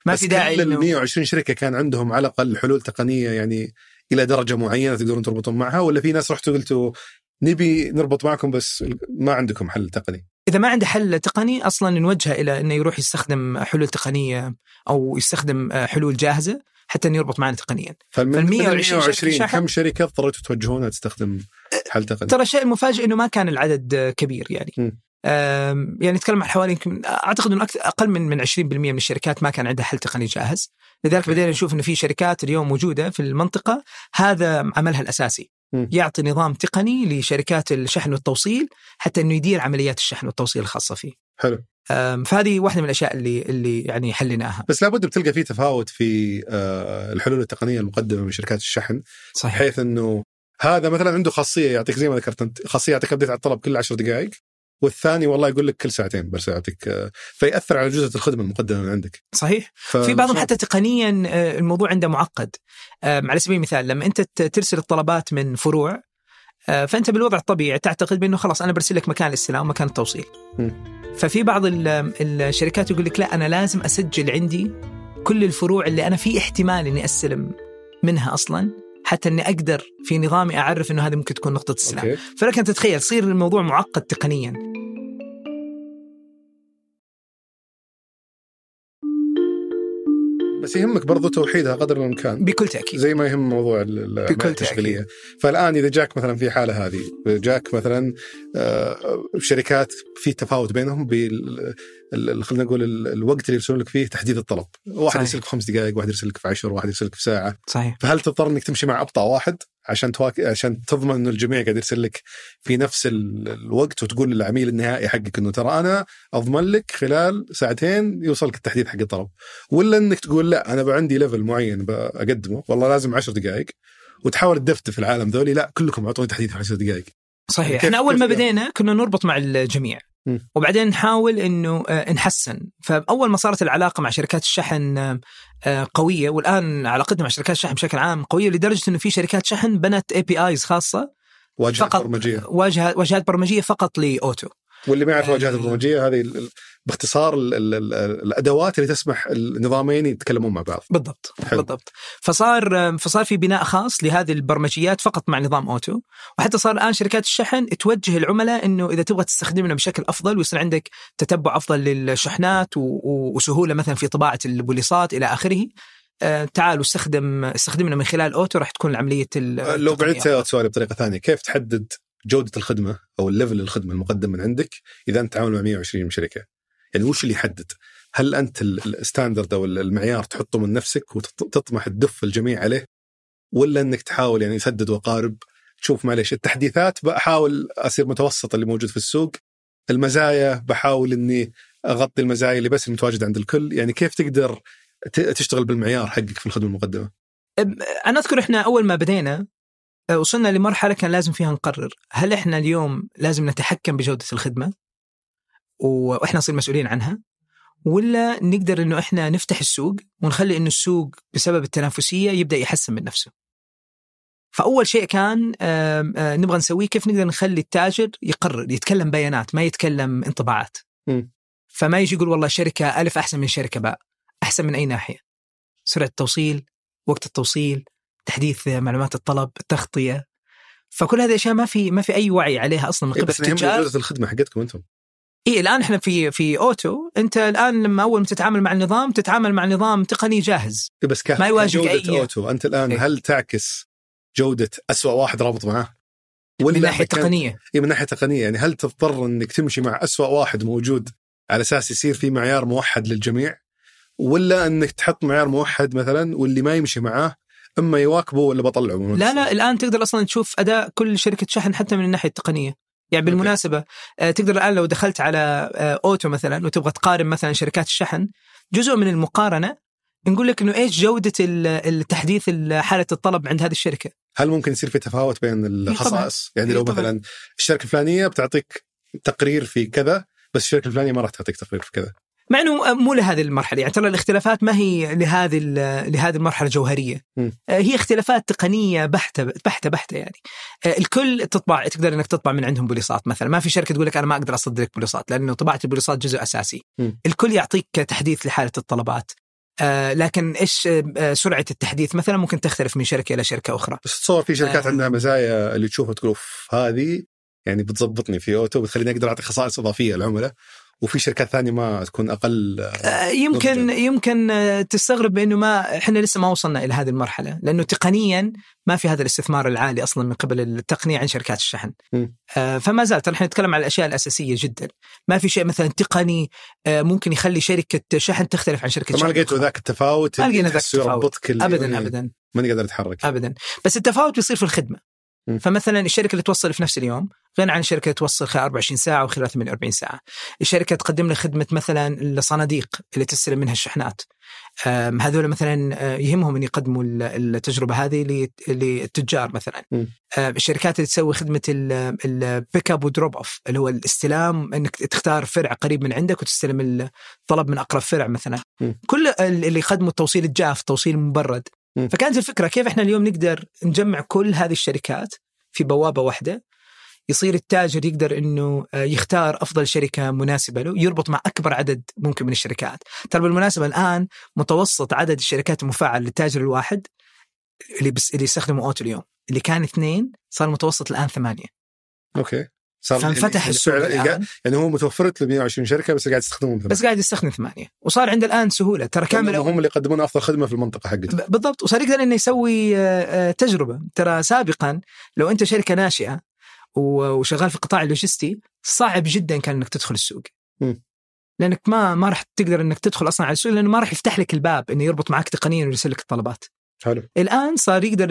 ما بس في داعي كل ال انه 120 شركة كان عندهم على الأقل حلول تقنية يعني إلى درجة معينة تقدرون تربطون معها ولا في ناس رحتوا قلتوا نبي نربط معكم بس ما عندكم حل تقني إذا ما عنده حل تقني أصلا نوجهه إلى إنه يروح يستخدم حلول تقنية أو يستخدم حلول جاهزة حتى إنه يربط معنا تقنيا فال من 120 120 شركة كم شركة اضطريتوا توجهونها تستخدم حل تقني؟ ترى الشيء المفاجئ إنه ما كان العدد كبير يعني. آم، يعني نتكلم عن حوالي يمكن أعتقد إنه أقل من من 20% من الشركات ما كان عندها حل تقني جاهز لذلك بدينا نشوف إنه في شركات اليوم موجودة في المنطقة هذا عملها الأساسي. يعطي نظام تقني لشركات الشحن والتوصيل حتى إنه يدير عمليات الشحن والتوصيل الخاصة فيه. حلو. فهذه واحدة من الأشياء اللي اللي يعني حليناها. بس لابد بتلقى في تفاوت في آه، الحلول التقنية المقدمة من شركات الشحن صحيح. بحيث إنه هذا مثلا عنده خاصية يعطيك زي ما ذكرت أنت خاصية يعطيك ابديت على الطلب كل 10 دقائق. والثاني والله يقول لك كل ساعتين يعطيك آه، فيأثر على جوده الخدمة المقدمة من عندك. صحيح. ف... في بعضهم حتى تقنيا آه، الموضوع عنده معقد. على سبيل المثال لما أنت ترسل الطلبات من فروع آه، فأنت بالوضع الطبيعي تعتقد بأنه خلاص أنا برسل لك مكان الاستلام ومكان التوصيل. مم. ففي بعض ال- الشركات يقول لك لا أنا لازم أسجل عندي كل الفروع اللي أنا في احتمال إني أستلم منها أصلا. حتى إني أقدر في نظامي أعرف إنه هذه ممكن تكون نقطة استلام أوكي. فلك أن تتخيل يصير الموضوع معقد تقنيا. بس يهمك برضو توحيدها قدر الإمكان. بكل تأكيد. زي ما يهم موضوع بكل التشغيلية. فالآن إذا جاك مثلا في حالة هذه جاك مثلا آه، شركات في تفاوت بينهم بال ال- خلينا نقول ال- الوقت اللي يرسلون لك فيه تحديد الطلب. واحد. يرسل لك في خمس دقائق واحد يرسل لك في عشر واحد يرسل لك في ساعة. صحيح. فهل تضطر إنك تمشي مع أبطأ واحد؟ عشان تواك... عشان تضمن إنه الجميع قاعد يرسل لك في نفس ال- الوقت وتقول للعميل النهائي حقك إنه ترى أنا أضمن لك خلال ساعتين يوصلك التحديد حق الطلب. ولا إنك تقول لا أنا عندي level معين بقدمه والله لازم 10 دقائق وتحاول تدفدف العالم ذولي لا كلكم أعطوني تحديد في 10 دقائق. صحيح. كيف- إحنا أول ما بدينا كنا نربط مع الجميع. وبعدين نحاول إنه آه، نحسن. فأول ما صارت العلاقة مع شركات الشحن آه، قوية والآن علاقتنا مع شركات الشحن بشكل عام قوية لدرجة إنه في شركات شحن بنت APIs خاصة واجهة فقط برمجية. واجهات واجهات برمجية فقط لأوتو. واللي ما يعرف آه. واجهات البرمجية هذه باختصار ال ال ال الأدوات اللي تسمح النظامين يتكلمون مع بعض. بالضبط حلو. بالضبط. فصار فصار في بناء خاص لهذه البرمجيات فقط مع نظام أوتو وحتى صار الآن شركات الشحن توجه العملاء إنه إذا تبغى تستخدمنا بشكل أفضل ويصير عندك تتبع أفضل للشحنات وسهولة مثلا في طباعة البوليصات إلى آخره آه، تعالوا استخدم استخدمنا من خلال أوتو راح تكون عمليه أه، لو بعدت سؤالي بطريقة ثانية كيف تحدد جودة الخدمة أو ال level الخدمة المقدم من عندك إذا أنت تعامل مع 120 شركة؟ يعني وش اللي يحدد؟ هل أنت ال- ال standard أو المعيار تحطه من نفسك وتطمح تدف الجميع عليه ولا إنك تحاول يعني سدد وقارب تشوف معليش التحديثات بحاول أصير متوسط اللي موجود في السوق المزايا بحاول إني أغطي المزايا اللي بس المتواجدة عند الكل يعني كيف تقدر تشتغل بالمعيار حقك في الخدمة المقدمة؟ أنا أذكر إحنا أول ما بدينا آه، وصلنا لمرحلة كان لازم فيها نقرر هل إحنا اليوم لازم نتحكم بجودة الخدمة؟ وإحنا نصير مسؤولين عنها ولا نقدر إنه إحنا نفتح السوق ونخلي إنه السوق بسبب التنافسية يبدأ يحسن من نفسه. فأول شيء كان آه، نبغى نسويه كيف نقدر نخلي التاجر يقرر يتكلم بيانات ما يتكلم انطباعات. فما يجي يقول والله شركة ألف أحسن من شركة باء. أحسن من أي ناحية؟ سرعة التوصيل، وقت التوصيل، تحديث معلومات الطلب، التغطية. فكل هذه الأشياء ما في ما في أي وعي عليها أصلا من إيه قبل بس التجار جوده الخدمة حقتكم أنتم اي الآن إحنا في في أوتو. أنت الآن لما أول ما تتعامل مع النظام تتعامل مع نظام تقني جاهز. بس ك... ما يواجهك جودة أي- أوتو أنت الآن إيه. هل تعكس جودة أسوأ واحد رابط معاه؟ من ناحية إذا كان- تقنية. إيه من ناحية تقنية. يعني هل تضطر إنك تمشي مع أسوأ واحد موجود على أساس يصير في معيار موحد للجميع؟ ولا إنك تحط معيار موحد مثلا واللي ما يمشي معاه إما يواكبه ولا بطلعه؟ لا؟ لا الآن تقدر أصلا تشوف أداء كل شركة شحن حتى من الناحية التقنية. يعني بالمناسبة آه، تقدر الآن لو دخلت على آه، أوتو مثلا وتبغى تقارن مثلا شركات الشحن جزء من المقارنة نقول لك إنه إيش جودة ال- التحديث ال- حالة الطلب عند هذه الشركة هل ممكن يصير في تفاوت بين الخصائص؟ يعني إيه لو طبعاً. مثلا الشركة الفلانية بتعطيك تقرير في كذا بس الشركة الفلانية ما راح تعطيك تقرير في كذا. مع إنه مو لهذه المرحلة يعني ترى الاختلافات ما هي لهذه لهذه المرحلة جوهرية م. آه، هي اختلافات تقنية بحتة بحتة بحتة يعني آه، الكل تطبع تقدر إنك تطبع من عندهم بوليصات مثلا ما في شركة تقول لك أنا ما أقدر أصدر لك بوليصات لأنه طباعة البوليصات جزء أساسي م. الكل يعطيك تحديث لحالة الطلبات آه، لكن إيش آه، سرعة التحديث مثلا ممكن تختلف من شركة إلى شركة أخرى بس تصور في شركات آه. عندها مزايا اللي تشوفها تقول "أوف، هذه يعني بتضبطني في أوتو بتخليني أقدر أعطي خصائص إضافية للعملاء وفي شركات ثانية ما تكون أقل آه، يمكن نضجاً. يمكن آه، تستغرب بانه ما إحنا لسه ما وصلنا إلى هذه المرحلة لأنه تقنيا ما في هذا الاستثمار العالي أصلا من قبل التقنية عن شركات الشحن م. آه، فما زال ترى إحنا نتكلم على الأشياء الأساسية جدا ما في شيء مثلا تقني ممكن يخلي شركة شحن تختلف عن شركة شحن لقيتوا أخرى. ذاك التفاوت ما لقينا ذاك التفاوت. ابدا ابدا ماني قادر اتحرك ابدا بس التفاوت بيصير في الخدمة م. فمثلا الشركة اللي توصل في نفس اليوم غير عن الشركة توصل خلال 24 ساعة وخلال 48 ساعة الشركة تقدم لك خدمة مثلا الصناديق اللي تستلم منها الشحنات هذول مثلا آه، يهمهم إن يقدموا ال- التجربة هذه للتجار مثلا م. الشركات اللي تسوي خدمة ال pick up و drop off اللي هو الاستلام إنك تختار فرع قريب من عندك وتستلم الطلب من أقرب فرع مثلا م. كل اللي يقدموا التوصيل الجاف التوصيل المبرد م. فكانت الفكرة كيف إحنا اليوم نقدر نجمع كل هذه الشركات في بوابة واحدة؟ يصير التاجر يقدر إنه آه، يختار أفضل شركة مناسبة له يربط مع أكبر عدد ممكن من الشركات. ترى بالمناسبة الآن متوسط عدد الشركات المفعل للتاجر الواحد اللي بس اللي يستخدموا أوتو اليوم. اللي كان اثنين صار متوسط الآن ثمانية. أوكي. فانفتح السوق الآن. يعني هو متوفرت له 120 شركة بس قاعد يستخدمون بس قاعد يستخدم ثمانية. وصار عنده الآن سهولة. ترى كامل هم اللي يقدمون أفضل خدمة في المنطقة حقته بالضبط. وصار يقدر إنه يسوي آه، آه، تجربة. ترى سابقا لو أنت شركة ناشئة وشغال في القطاع اللوجستي صعب جدا كان إنك تدخل السوق. مم. لأنك ما ما راح تقدر إنك تدخل أصلا على السوق لأنه ما راح يفتح لك الباب إنه يربط معك تقنيا ويرسل لك الطلبات. حلو. الآن صار يقدر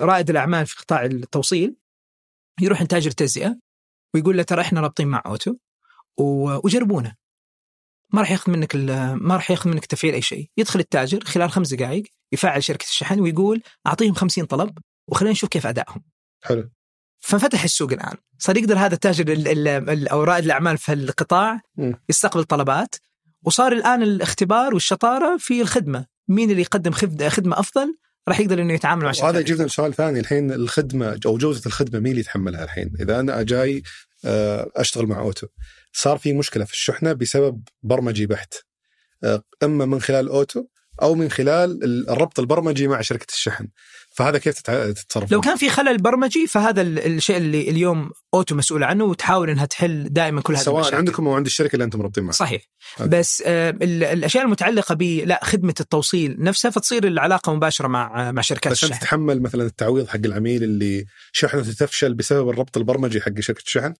رائد الأعمال في قطاع التوصيل يروح عند تاجر تجزئه ويقول له ترى إحنا رابطين مع أوتو و- وجربونا ما راح ياخذ منك ال- ما راح ياخذ منك تفعيل أي شيء. يدخل التاجر خلال خمس دقائق يفعل شركة الشحن ويقول أعطيهم 50 طلب وخلينا نشوف كيف أدائهم. حلو. ففتح السوق الآن. صار يقدر هذا التاجر ال- ال- ال- أو رائد الأعمال في القطاع. يستقبل طلبات. وصار الآن الاختبار والشطارة في الخدمة. مين اللي يقدم خد- خدمة أفضل؟ راح يقدر إنه يتعامل مع وهذا شركات يجيبنا لسؤال ثاني. الحين الخدمة أو جودة الخدمة مين اللي يتحملها الحين؟ إذا أنا جاي آه، أشتغل مع أوتو صار في مشكلة في الشحنة بسبب برمجي بحت. آه، إما من خلال أوتو أو من خلال الربط البرمجي مع شركة الشحن. فهذا كيف تتصرف لو كان في خلل برمجي فهذا ال- الشيء اللي اليوم أوتو مسؤول عنه وتحاول إنها تحل دائما كل هذه سواء المشاكل. عندكم أو عند الشركة اللي أنتم رابطين معها. صحيح. أوكي. بس آه، ال- الأشياء المتعلقة ب لا خدمة التوصيل نفسها فتصير العلاقة مباشرة مع مع شركات الشحن. تتحمل مثلا التعويض حق العميل اللي شحنته تفشل بسبب الربط البرمجي حق شركة الشحن؟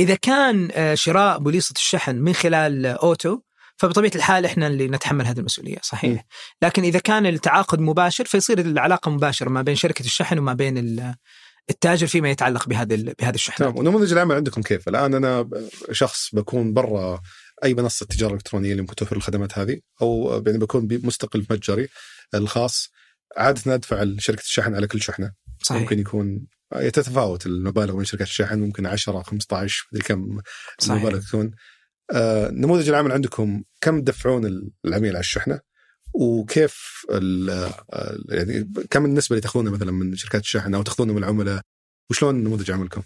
إذا كان آه، شراء بوليصة الشحن من خلال أوتو فبطبيعة الحال إحنا اللي نتحمل هذه المسؤولية م. صحيح لكن إذا كان التعاقد مباشر فيصير العلاقة مباشرة ما بين شركة الشحن وما بين ال- التاجر فيما يتعلق بهذه بهذه الشحنات تمام ونموذج العمل عندكم كيف؟ الآن أنا شخص بكون برا أي منصة تجارة إلكترونية اللي ممكن توفر الخدمات هذه أو يعني بكون مستقل متجري الخاص عادة أدفع لشركه الشحن على كل شحنة صحيح ممكن يكون تتفاوت المبالغ بين شركات الشحن ممكن 10 15 مدري كم. المبالغ تكون آه نموذج العمل عندكم كم تدفعون العميل على الشحنة وكيف ال- آه، يعني كم النسبة اللي تاخذونها مثلا من شركات الشحن أو تاخذونها من العملاء وشلون نموذج عملكم؟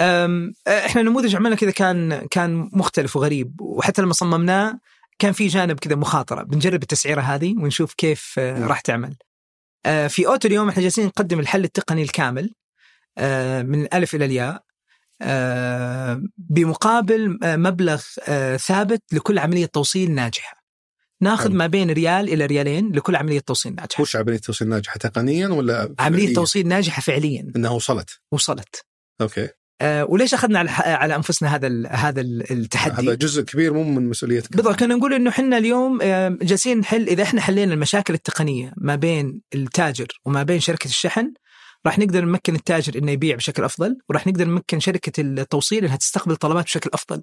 أم، إحنا نموذج عملنا كذا كان كان مختلف وغريب وحتى لما صممناه كان في جانب كذا مخاطرة بنجرب التسعيرة هذه ونشوف كيف آه،. راح تعمل. آه، في أوتو اليوم إحنا جالسين نقدم الحل التقني الكامل آه، من الالف إلى الياء آه، بمقابل آه، مبلغ آه، ثابت لكل عملية توصيل ناجحة. ناخذ. ما بين ريال إلى ريالين لكل عملية توصيل ناجحة. وش عملية توصيل ناجحة تقنيا ولا عملية فعلياً؟ توصيل ناجحة فعليا إنها وصلت وصلت. أوكي آه، وليش أخذنا على على أنفسنا هذا هذا ال- التحدي؟ هذا جزء كبير مو من مسؤوليتك بالضبط كنا نقول إنه إحنا اليوم آه، جالسين نحل إذا إحنا حلينا المشاكل التقنية ما بين التاجر وما بين شركة الشحن راح نقدر نمكن التاجر إنه يبيع بشكل أفضل وراح نقدر نمكن شركة التوصيل إنها تستقبل طلبات بشكل أفضل.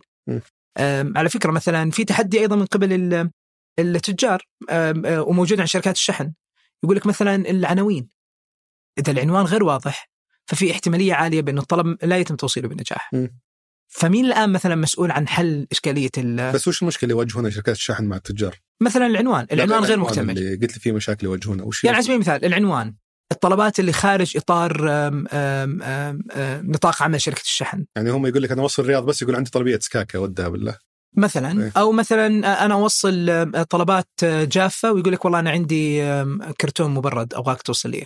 على فكرة مثلا في تحدي أيضا من قبل ال- التجار آه، وموجود عند شركات الشحن يقول لك مثلا العناوين إذا العنوان غير واضح ففي احتمالية عالية بأن الطلب لا يتم توصيله بنجاح. م. فمين الآن مثلا مسؤول عن حل إشكالية ال- بس وش المشكلة اللي يواجهونها شركات الشحن مع التجار؟ مثلا العنوان، العنوان غير مكتمل. اللي قلت لي في مشاكل يواجهونها وش يعني على سبيل المثال العنوان الطلبات اللي خارج إطار آم، آم، آم، آم، نطاق عمل شركة الشحن يعني هم يقول لك أنا أوصل الرياض بس يقول عندي طلبية سكاكة ودها بالله مثلا إيه. أو مثلا أنا أوصل طلبات آه، جافة ويقول لك والله أنا عندي كرتون مبرد أبغاك توصل لي.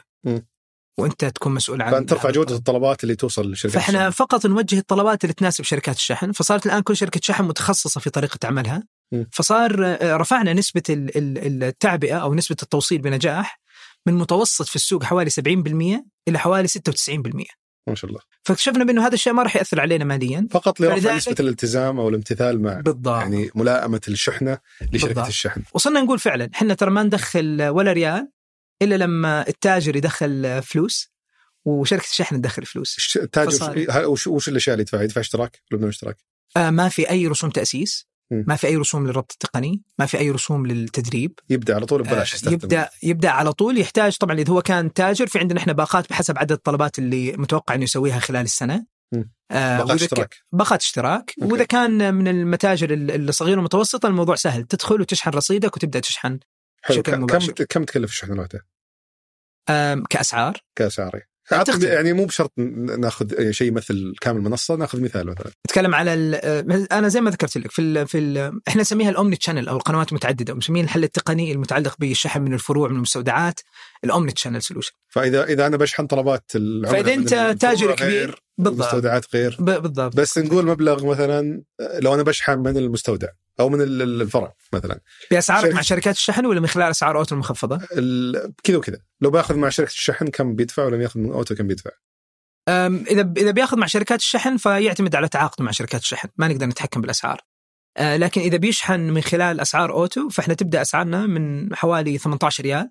وأنت تكون مسؤول عن فأنت ترفع جودة الطلبات اللي توصل لشركات فإحنا الشحن. فقط نوجه الطلبات اللي تناسب شركات الشحن فصارت الآن كل شركة شحن متخصصة في طريقة عملها. فصار آه، رفعنا نسبة ال- ال- التعبئة أو نسبة التوصيل بنجاح من متوسط في السوق حوالي 70% إلى حوالي 96% ما شاء الله فاكتشفنا بأنه هذا الشيء ما راح يأثر علينا ماليا فقط لرفع نسبة الالتزام أو الامتثال مع بالضبط يعني ملائمة الشحنة لشركة بالضبط. الشحن وصلنا نقول فعلا إحنا ترى ما ندخل ولا ريال إلا لما التاجر يدخل فلوس وشركة الشحن تدخل فلوس التاجر وش, وش الأشياء اللي يدفعها؟ يدفع اشتراك ولا بدون اشتراك؟ آه ما في أي رسوم تأسيس. ما في أي رسوم للربط التقني ما في أي رسوم للتدريب يبدأ على طول ببلاش آه، يستخدم يبدأ يبدأ على طول يحتاج طبعا إذا هو كان تاجر في عندنا إحنا باقات بحسب عدد الطلبات اللي متوقع إنه يسويها خلال السنة. آه باقات اشتراك. باقات اشتراك أوكي. وإذا كان من المتاجر ال- الصغيره والمتوسطه الموضوع سهل تدخل وتشحن رصيدك وتبدأ تشحن حلو بشكل كم مباشر. كم تكلف الشحن الواحده؟ آم، كأسعار كأسعار تختلف. يعني مو بشرط ناخذ شيء مثل كامل منصة ناخذ مثال مثلا. نتكلم على ال- أنا زي ما ذكرت لك في ال في ال إحنا نسميها ال omni-channel أو القنوات المتعددة ومسمين الحل التقني المتعلق بالشحن من الفروع من المستودعات ال omni-channel solution فاذا إذا أنا بشحن طلبات العملاء فإذا أنت تاجر كبير بالضبط. المستودعات غير. بالضبط. بس نقول مبلغ مثلا لو أنا بشحن من المستودع أو من ال- ال- الفرع مثلا باسعارك شركة- مع شركات الشحن ولا من خلال أسعار أوتو المخفضه؟ ال- كذا وكذا لو بأخذ مع شركة الشحن كم بيدفع ولم يأخذ من أوتو كم بيدفع إذا إذا بيأخذ مع شركات الشحن فيعتمد على تعاقده مع شركات الشحن ما نقدر نتحكم بالأسعار أه، لكن إذا بيشحن من خلال أسعار أوتو فإحنا تبدأ أسعارنا من حوالي 18 ريال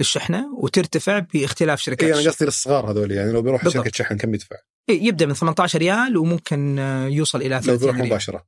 للشحنة وترتفع باختلاف شركات اي أنا. قصدي للصغار هذول يعني لو بيروح. شركة شحن كم بيدفع؟ إيه، يبدأ من 18 ريال وممكن يوصل إلى لو 30 بيروح ريال مباشرة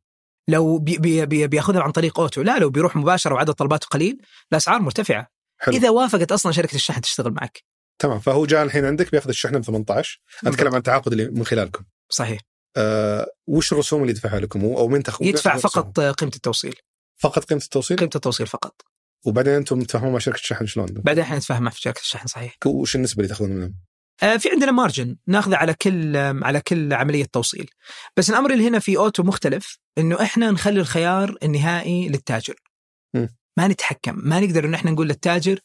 لو بي بي بي بياخذها عن طريق أوتو. لا لو بيروح مباشرة وعدد طلباته قليل الأسعار مرتفعة. حلو. إذا وافقت أصلا شركة الشحن تشتغل معك. تمام. فهو جاء الحين عندك بياخذ الشحنة ب 18 أتكلم عن التعاقد اللي من خلالكم. صحيح. آه وش الرسوم اللي يدفعها لكم؟ أو من تاخذ يدفع فقط قيمة التوصيل. فقط قيمة التوصيل؟ قيمة التوصيل فقط. وبعدين أنتم تفهمون مع شركة الشحن شلون؟ بعدين إحنا نتفاهم مع شركة الشحن صحيح. وش النسبة اللي تأخذون منهم؟ آه، في عندنا مارجن ناخذه على كل على كل عملية توصيل. بس الأمر اللي هنا في اوتو مختلف إنه إحنا نخلي الخيار النهائي للتاجر. م. ما نتحكم ما نقدر إن إحنا نقول للتاجر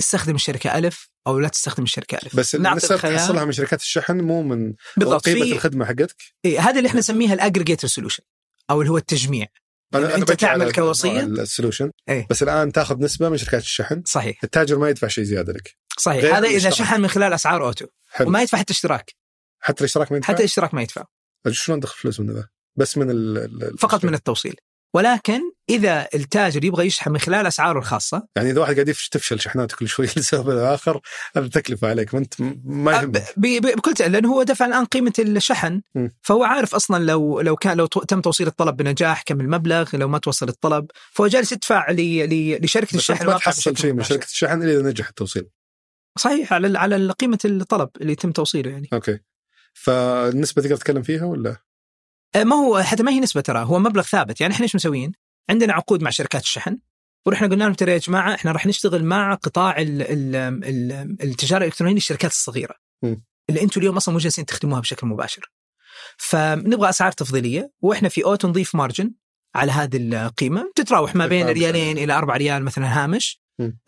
استخدم الشركة ألف أو لا تستخدم الشركة ألف. بس النسب. تحصلها من شركات الشحن مو من بالضبط قيمة الخدمة حقتك؟ إيه هذا اللي إحنا نسميها ال aggregator solution أو اللي هو التجميع. أنا أنت بجي تعمل على كوسيط. ال solution إيه. بس الآن تاخذ نسبة من شركات الشحن. صحيح. التاجر ما يدفع شيء زيادة لك. صحيح هذا إذا. شحن من خلال أسعار أوتو. حلو. وما يدفع حتى اشتراك. حتى الاشتراك ما يدفع؟ حتى الاشتراك ما يدفع. شلون دخل فلوس من ذا؟ بس من ال ال- فقط من التوصيل. ولكن إذا التاجر يبغى يشحن من خلال أسعاره الخاصة يعني إذا واحد قاعد تفشل شحناته كل شوي <laughs> لسبب الآخر هذا تكلفة عليك. ما انت ما يهمك. بكل تأكيد لأنه هو دفع الآن قيمة الشحن. م. فهو عارف أصلا لو لو كان لو تم توصيل الطلب بنجاح كم المبلغ لو ما توصل الطلب. فهو جالس يدفع ل- ل- لشركة الشحن ما تحصل شيء من. شركة الشحن إلا إذا نجح التوصيل. صحيح على على قيمة الطلب اللي يتم توصيله يعني أوكي فالنسبة تقدر تتكلم فيها ولا؟ آه، ما هو حتى ما هي نسبة ترى هو مبلغ ثابت يعني إحنا إيش مسويين؟ عندنا عقود مع شركات الشحن ورحنا قلنا لهم ترى يا جماعة إحنا راح نشتغل مع قطاع ال ال ال التجارة الإلكترونية للشركات الصغيرة م. اللي أنتم اليوم أصلا مو جالسين تخدموها بشكل مباشر. فنبغى أسعار تفضيلية وإحنا في أوتو نضيف مارجن على هذه القيمة تتراوح ما بين. ريالين إلى 4 ريال مثلا هامش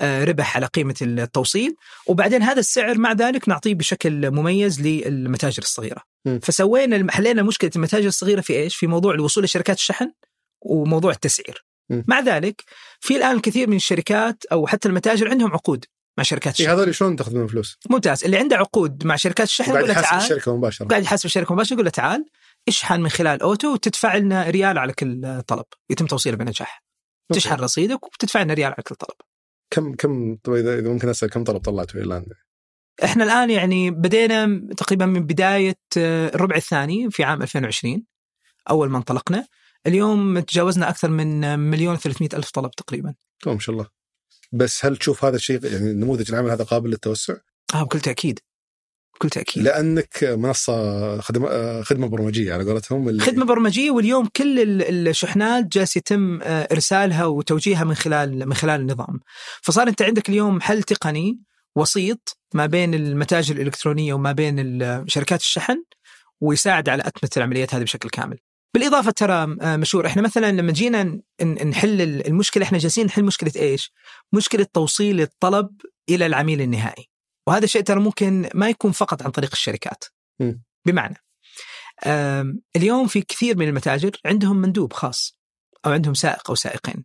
ربح على قيمة التوصيل. وبعدين هذا السعر مع ذلك نعطيه بشكل مميز للمتاجر الصغيرة. فسوينا حلينا مشكلة المتاجر الصغيرة في إيش؟ في موضوع الوصول لشركات الشحن وموضوع التسعير. مع ذلك في الآن الكثير من الشركات أو حتى المتاجر عندهم عقود مع شركات الشحن. إيه هذول شلون تاخذ منهم فلوس؟ ممتاز. اللي عنده عقود مع شركات الشحن يقول له يحاسب تعال الشركة مباشرة. قاعد يحاسب الشركة مباشرة يقول له تعال اشحن من خلال أوتو وتدفع لنا ريال على كل طلب يتم توصيله بنجاح. تشحن رصيدك وتدفع لنا ريال على كل طلب. كم كم طيب إذا ممكن أسأل كم طلب طلعتوا إلى الان؟ إحنا الآن يعني بدينا تقريبا من بداية آه، الربع الثاني في عام 2020 أول ما انطلقنا اليوم تجاوزنا أكثر من مليون و ألف طلب تقريبا ما شاء الله بس هل تشوف هذا الشيء يعني نموذج العمل هذا قابل للتوسع؟ آه بكل تأكيد بكل تأكيد. لأنك منصة خدمه خدمة برمجية على قولتهم. اللي خدمة برمجية واليوم كل ال- الشحنات جالس يتم آه، إرسالها وتوجيهها من خلال من خلال النظام. فصار أنت عندك اليوم حل تقني وسيط ما بين المتاجر الإلكترونية وما بين شركات الشحن ويساعد على اتمه العمليات هذه بشكل كامل. بالإضافة ترى آه، مشهور إحنا مثلا لما جينا نحل ال- المشكلة إحنا جالسين نحل مشكلة إيش؟ مشكلة توصيل الطلب إلى العميل النهائي. وهذا الشيء ترى ممكن ما يكون فقط عن طريق الشركات م. بمعنى اليوم في كثير من المتاجر عندهم مندوب خاص أو عندهم سائق أو سائقين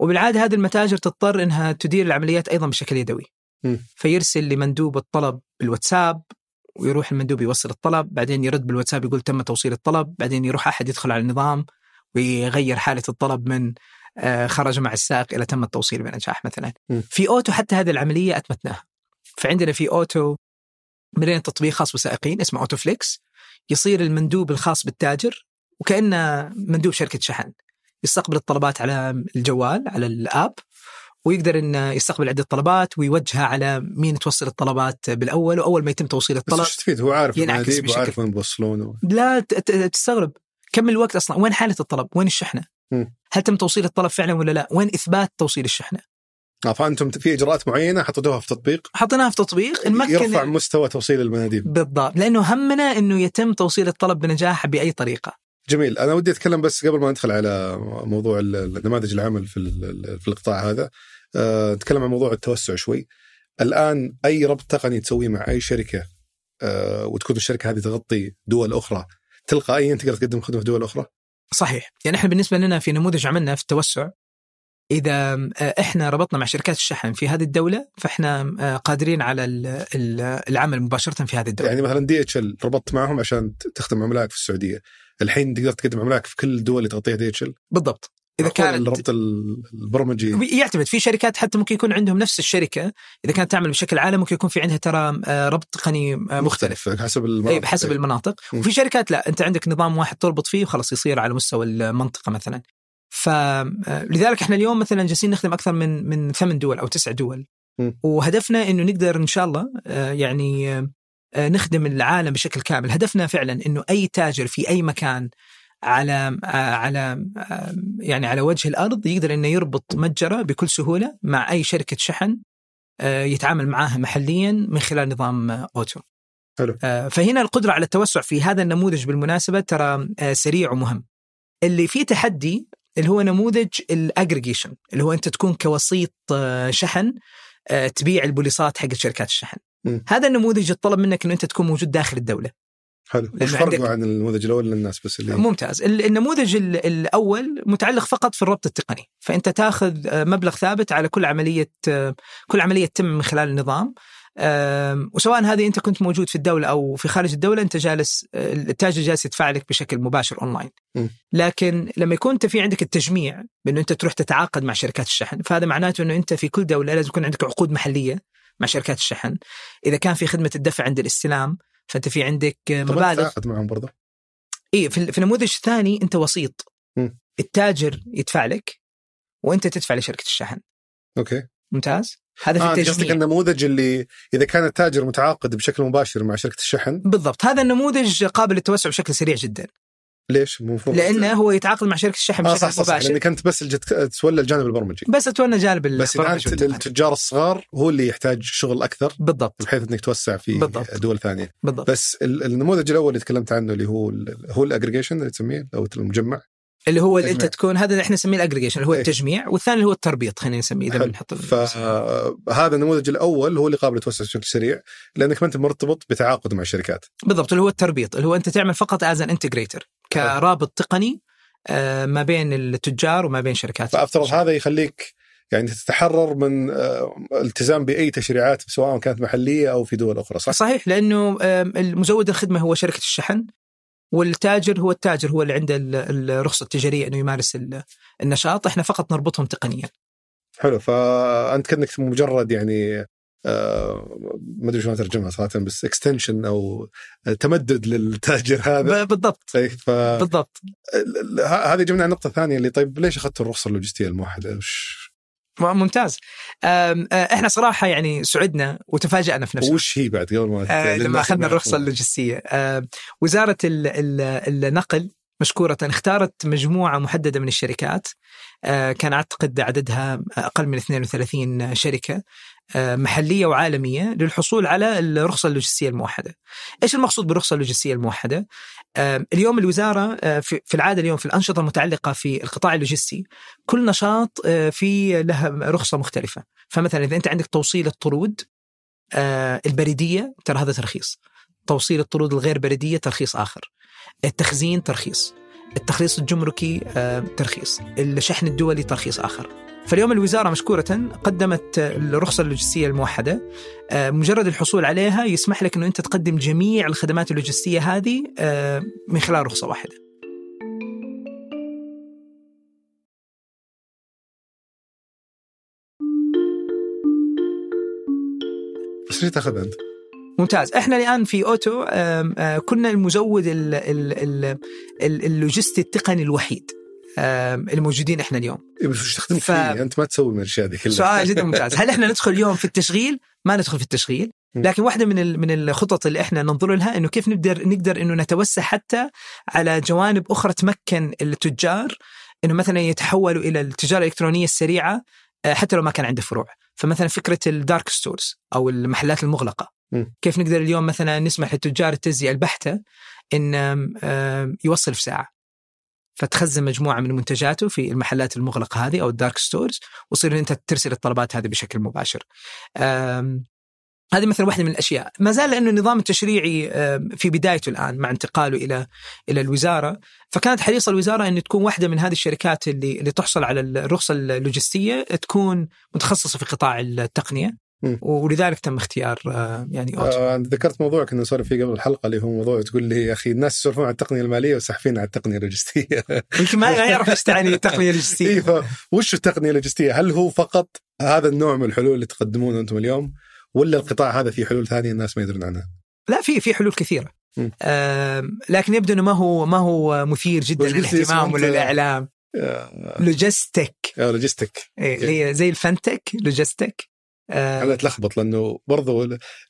وبالعادة هذه المتاجر تضطر إنها تدير العمليات أيضا بشكل يدوي م. فيرسل لمندوب الطلب بالواتساب ويروح المندوب يوصل الطلب بعدين يرد بالواتساب يقول تم توصيل الطلب بعدين يروح أحد يدخل على النظام ويغير حالة الطلب من آه، خرج مع السائق إلى تم التوصيل بنجاح مثلا م. في أوتو حتى هذه العملية أتمتناها فعندنا في أوتو بدينا تطبيق خاص بالسائقين اسمه أوتو فليكس. يصير المندوب الخاص بالتاجر وكأنه مندوب شركة شحن. يستقبل الطلبات على الجوال على ال app ويقدر إنه يستقبل عدة طلبات ويوجهها على مين توصل الطلبات بالأول. وأول ما يتم توصيل بس الطلب إيش تفيد؟ هو عارف ينعكس بشكل- وعارف وين بيوصلونه لا تستغرب. كم الوقت أصلا؟ وين حالة الطلب؟ وين الشحنة. هل تم توصيل الطلب فعلا ولا لا؟ وين إثبات توصيل الشحنة؟ فأنتم في إجراءات معينة حطيتوها في تطبيق؟ حطيناها في تطبيق يرفع مستوى توصيل المناديب. بالضبط لأنه همنا إنه يتم توصيل الطلب بنجاح بأي طريقة. جميل أنا ودي أتكلم بس قبل ما ندخل على موضوع نماذج العمل في في القطاع هذا. آه، نتكلم عن موضوع التوسع شوي. الآن أي ربط تقني تسويه مع أي شركة؟ آه، وتكون الشركة هذه تغطي دول أخرى تلقائيا تقدر تقدم خدمة في دول أخرى؟ صحيح يعني إحنا بالنسبة لنا في نموذج عملنا في التوسع إذا آه، إحنا ربطنا مع شركات الشحن في هذه الدولة فإحنا آه، قادرين على ال- ال- العمل مباشرة في هذه الدولة. يعني مثلا دي اتش ال ربطت معهم عشان تخدم عملائك في السعودية. الحين تقدر تقدم عملائك في كل الدول اللي تغطيها دي اتش ال بالضبط. إذا كانت الربط ال- البرمجي. يعتمد في شركات حتى ممكن يكون عندهم نفس الشركة. إذا كانت تعمل بشكل عالمي ممكن يكون في عندها ترى آه، ربط تقني آه، مختلف. حسب إي المناطق. بحسب المناطق. وفي شركات لا أنت عندك نظام واحد تربط فيه وخلاص يصير على مستوى المنطقة مثلا. فلذلك إحنا اليوم مثلا جالسين نخدم أكثر من من ثمان دول أو تسع دول. وهدفنا إنه نقدر إن شاء الله آه، يعني آه، نخدم العالم بشكل كامل هدفنا فعلا إنه أي تاجر في أي مكان على آه، على آه، يعني على وجه الأرض يقدر إنه يربط متجره بكل سهولة مع أي شركة شحن آه، يتعامل معاها محليا من خلال نظام آه، أوتو حلو. آه، فهنا القدرة على التوسع في هذا النموذج بالمناسبة ترى آه، سريع ومهم اللي فيه تحدي اللي هو نموذج الاجريجيشن اللي هو أنت تكون كوسيط آه، شحن آه، تبيع البوليصات حق شركات الشحن. مم. هذا النموذج يتطلب منك إنه أنت تكون موجود داخل الدولة. حلو. وش فرقه عن النموذج الأول للناس بس اللي ممتاز. ال- النموذج ال- الأول متعلق فقط في الربط التقني. فأنت تاخذ آه، مبلغ ثابت على كل عملية كل عملية تتم من خلال النظام. وسواء هذه أنت كنت موجود في الدولة أو في خارج الدولة أنت جالس التاجر جالس يدفع لك بشكل مباشر اونلاين. لكن لما يكون أنت في عندك التجميع بأنه أنت تروح تتعاقد مع شركات الشحن فهذا معناته أنه أنت في كل دولة لازم يكون عندك عقود محلية مع شركات الشحن. إذا كان في خدمة الدفع عند الاستلام فأنت في عندك مبالغ. تتعاقد معهم برضه. اي في النموذج الثاني أنت وسيط. التاجر يدفع لك وأنت تدفع لشركة الشحن. أوكي. ممتاز. هذا في قصدك التجميع. النموذج اللي إذا كان التاجر متعاقد بشكل مباشر مع شركة الشحن؟ بالضبط. هذا النموذج قابل للتوسع بشكل سريع جدا. ليش؟ المفروض لأنه هو يتعاقد مع شركة الشحن آه بشكل صح صح, صح. مباشر. لانك انت بس اللي جت- تولى الجانب البرمجي. بس أتولى جانب بس الان. التجار الصغار هو اللي يحتاج شغل أكثر بالضبط. بحيث إنك توسع في بالضبط. دول ثانية. بالضبط. بس ال- النموذج الأول اللي تكلمت عنه اللي هو ال- هو الاجريجيشن اللي تسميه أو المجمع اللي هو اللي انت. تكون هذا اللي إحنا نسميه الاجريجيشن اللي هو إيه. التجميع والثاني اللي هو التربيط خلينا نسميه إذا. بنحط فهذا النموذج الأول هو اللي قابل يتوسع بشكل سريع لأنك ما أنت مرتبط بتعاقد مع الشركات بالضبط اللي هو التربيط اللي هو أنت تعمل فقط as an integrator كرابط تقني آه، ما بين التجار وما بين شركات فأفترض هذا يخليك يعني تتحرر من آه، التزام بأي تشريعات سواء كانت محلية أو في دول أخرى صح؟ صحيح لأنه آم، المزود الخدمة هو شركة الشحن والتاجر هو التاجر هو اللي عنده ال- الرخصة التجارية إنه يمارس ال- النشاط. إحنا فقط نربطهم تقنيا. حلو. فأنت كأنك مجرد يعني آه، ما أدري شلون أترجمها صراحة بس اكستنشن أو تمدد للتاجر هذا. بالضبط. طيب ف بالضبط. هذه جبنا النقطه الثانية اللي طيب ليش اخذت الرخصة اللوجستية الموحدة؟ وش ممتاز. آه، إحنا صراحة يعني سعدنا وتفاجأنا في نفس الوقت وش هي بعد قبل ما لما أخذنا ما الرخصة. اللوجستية. وزارة ال- ال- النقل مشكورة اختارت مجموعة محددة من الشركات. آه، كان أعتقد عددها أقل من 32 شركة. محلية وعالمية للحصول على الرخصة اللوجستية الموحدة. إيش المقصود بالرخصة اللوجستية الموحدة؟ آه، اليوم الوزارة آه، في العادة اليوم في الأنشطة المتعلقة في القطاع اللوجستي كل نشاط آه، في له رخصة مختلفة. فمثلا إذا أنت عندك توصيل الطرود آه، البريدية ترى هذا ترخيص. توصيل الطرود الغير بريدية ترخيص آخر. التخزين ترخيص. التخليص الجمركي آه، ترخيص. الشحن الدولي ترخيص آخر. فاليوم الوزارة مشكورة قدمت الرخصة اللوجستية الموحدة. آه، مجرد الحصول عليها يسمح لك أنه أنت تقدم جميع الخدمات اللوجستية هذه آه، من خلال رخصة واحدة. بس ليش تاخذها أنت؟ ممتاز. إحنا الآن في أوتو آه، كنا المزود ال- ال- ال- ال- اللوجستي التقني الوحيد. الموجودين إحنا اليوم. بس وش تخدمك ف- فيه؟ أنت ما تسوي من الاشياء دي كلها سؤال جدا ممتاز. هل إحنا ندخل اليوم في التشغيل؟ ما ندخل في التشغيل. لكن واحدة من من الخطط اللي إحنا ننظر لها إنه كيف نقدر نقدر إنه نتوسع حتى على جوانب أخرى تمكن التجار إنه مثلا يتحولوا إلى التجارة الإلكترونية السريعة آه، حتى لو ما كان عنده فروع. فمثلا فكرة ال dark stores أو المحلات المغلقة. م. كيف نقدر اليوم مثلا نسمح لتجار التجزئه البحته إن يوصل في ساعة. فتخزن مجموعة من منتجاته في المحلات المغلقة هذه أو ال dark stores وتصير أنت ترسل الطلبات هذه بشكل مباشر. هذه مثلا واحدة من الأشياء، ما زال لأنه النظام التشريعي في بدايته الآن مع انتقاله إلى إلى الوزارة، فكانت حريصه الوزارة إن تكون واحدة من هذه الشركات اللي اللي تحصل على الرخصة اللوجستية تكون متخصصة في قطاع التقنية ولذلك تم اختيار آه، يعني أوتو. آه، ذكرت موضوع كنا نسولف فيه قبل الحلقة اللي هو موضوع تقول لي يا أخي الناس يسولفون عن التقنية المالية وساحفين على التقنية اللوجستية <laughs> يمكن ما يعرف إيش تعني التقنية اللوجستية. وش التقنية اللوجستية؟ هل هو فقط هذا النوع من الحلول اللي تقدمونه أنتم اليوم ولا القطاع هذا فيه حلول ثانية الناس ما يدرون عنها؟ لا في في حلول كثيرة. آم، لكن يبدو إنه ما هو ما هو مثير جدا للاهتمام ولا؟ الاعلام آه، logistic آه، logistic إيه، اللي هي زي ال fintech logistic آه، أنا أتلخبط لأنه برضو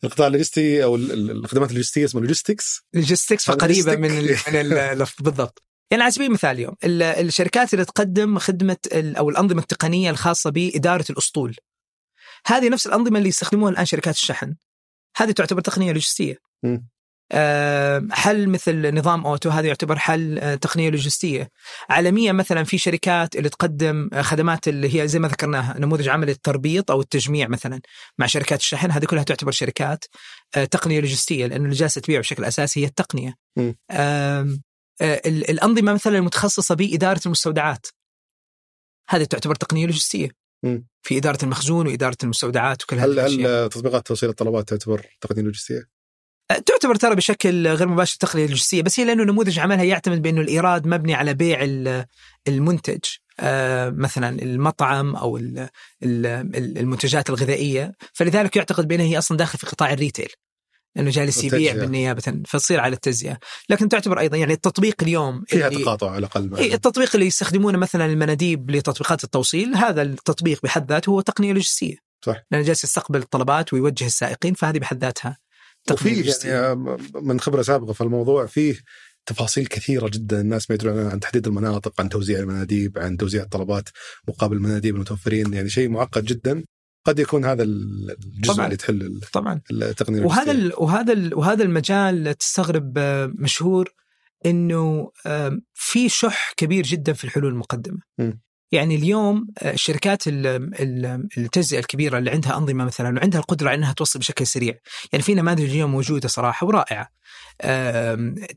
القطاع اللوجستي أو ال- ال- الخدمات اللوجستية اسمها لوجيستكس لوجيستكس فقريبة من ال-. من اللفظ <laughs> بالضبط. يعني على سبيل المثال اليوم ال- الشركات اللي تقدم خدمة ال- أو الأنظمة التقنية الخاصة بإدارة الأسطول هذه نفس الأنظمة اللي يستخدموها الآن شركات الشحن. هذه تعتبر تقنية لوجستية. حل مثل نظام أوتو هذا يعتبر حل آه، تقنية لوجستية. عالميا مثلا في شركات اللي تقدم آه، خدمات اللي هي زي ما ذكرناها نموذج عمل التربيط أو التجميع مثلا مع شركات الشحن هذه كلها تعتبر شركات آه، تقنية لوجستية لأنه اللي جالسة تبيع بشكل أساسي هي التقنية. آه، الأنظمة مثلا المتخصصة بإدارة المستودعات هذه تعتبر تقنية لوجستية. في إدارة المخزون وإدارة المستودعات وكل هذه هل هل تطبيقات توصيل الطلبات تعتبر تقنية لوجستية؟ تعتبر ترى بشكل غير مباشر تقنية لوجستيه بس هي لأنه نموذج عملها يعتمد بأنه الإيراد مبني على بيع ال- المنتج آه، مثلا المطعم أو ال- ال- المنتجات الغذائية فلذلك يعتقد بأنها هي أصلا داخل في قطاع الريتيل لأنه جالس يبيع. بالنيابة فتصير على التجزئة لكن تعتبر أيضا يعني التطبيق اليوم فيها تقاطع على الأقل إيه، التطبيق اللي يستخدمونه مثلا المناديب لتطبيقات التوصيل هذا التطبيق بحد ذاته هو تقنية لوجستيه صح. لأنه جالس يستقبل الطلبات ويوجه السائقين فهذه بحد ذاتها وفيه يعني من خبرة سابقة في الموضوع فيه تفاصيل كثيرة جدا الناس ما يدرون عن تحديد المناطق عن توزيع المناديب عن توزيع الطلبات مقابل المناديب المتوفرين يعني شيء معقد جدا قد يكون هذا الجزء طبعاً. اللي تحل طبعا التقنية وهذا اللوجستية. ال وهذا ال وهذا المجال تستغرب آه، مشهور إنه في شح كبير جدا في الحلول المقدمة. م. يعني اليوم آه، الشركات ال- ال- التجزئة الكبيرة اللي عندها أنظمة مثلا وعندها القدرة على إنها توصل بشكل سريع، يعني في نماذج اليوم موجودة صراحة ورائعة.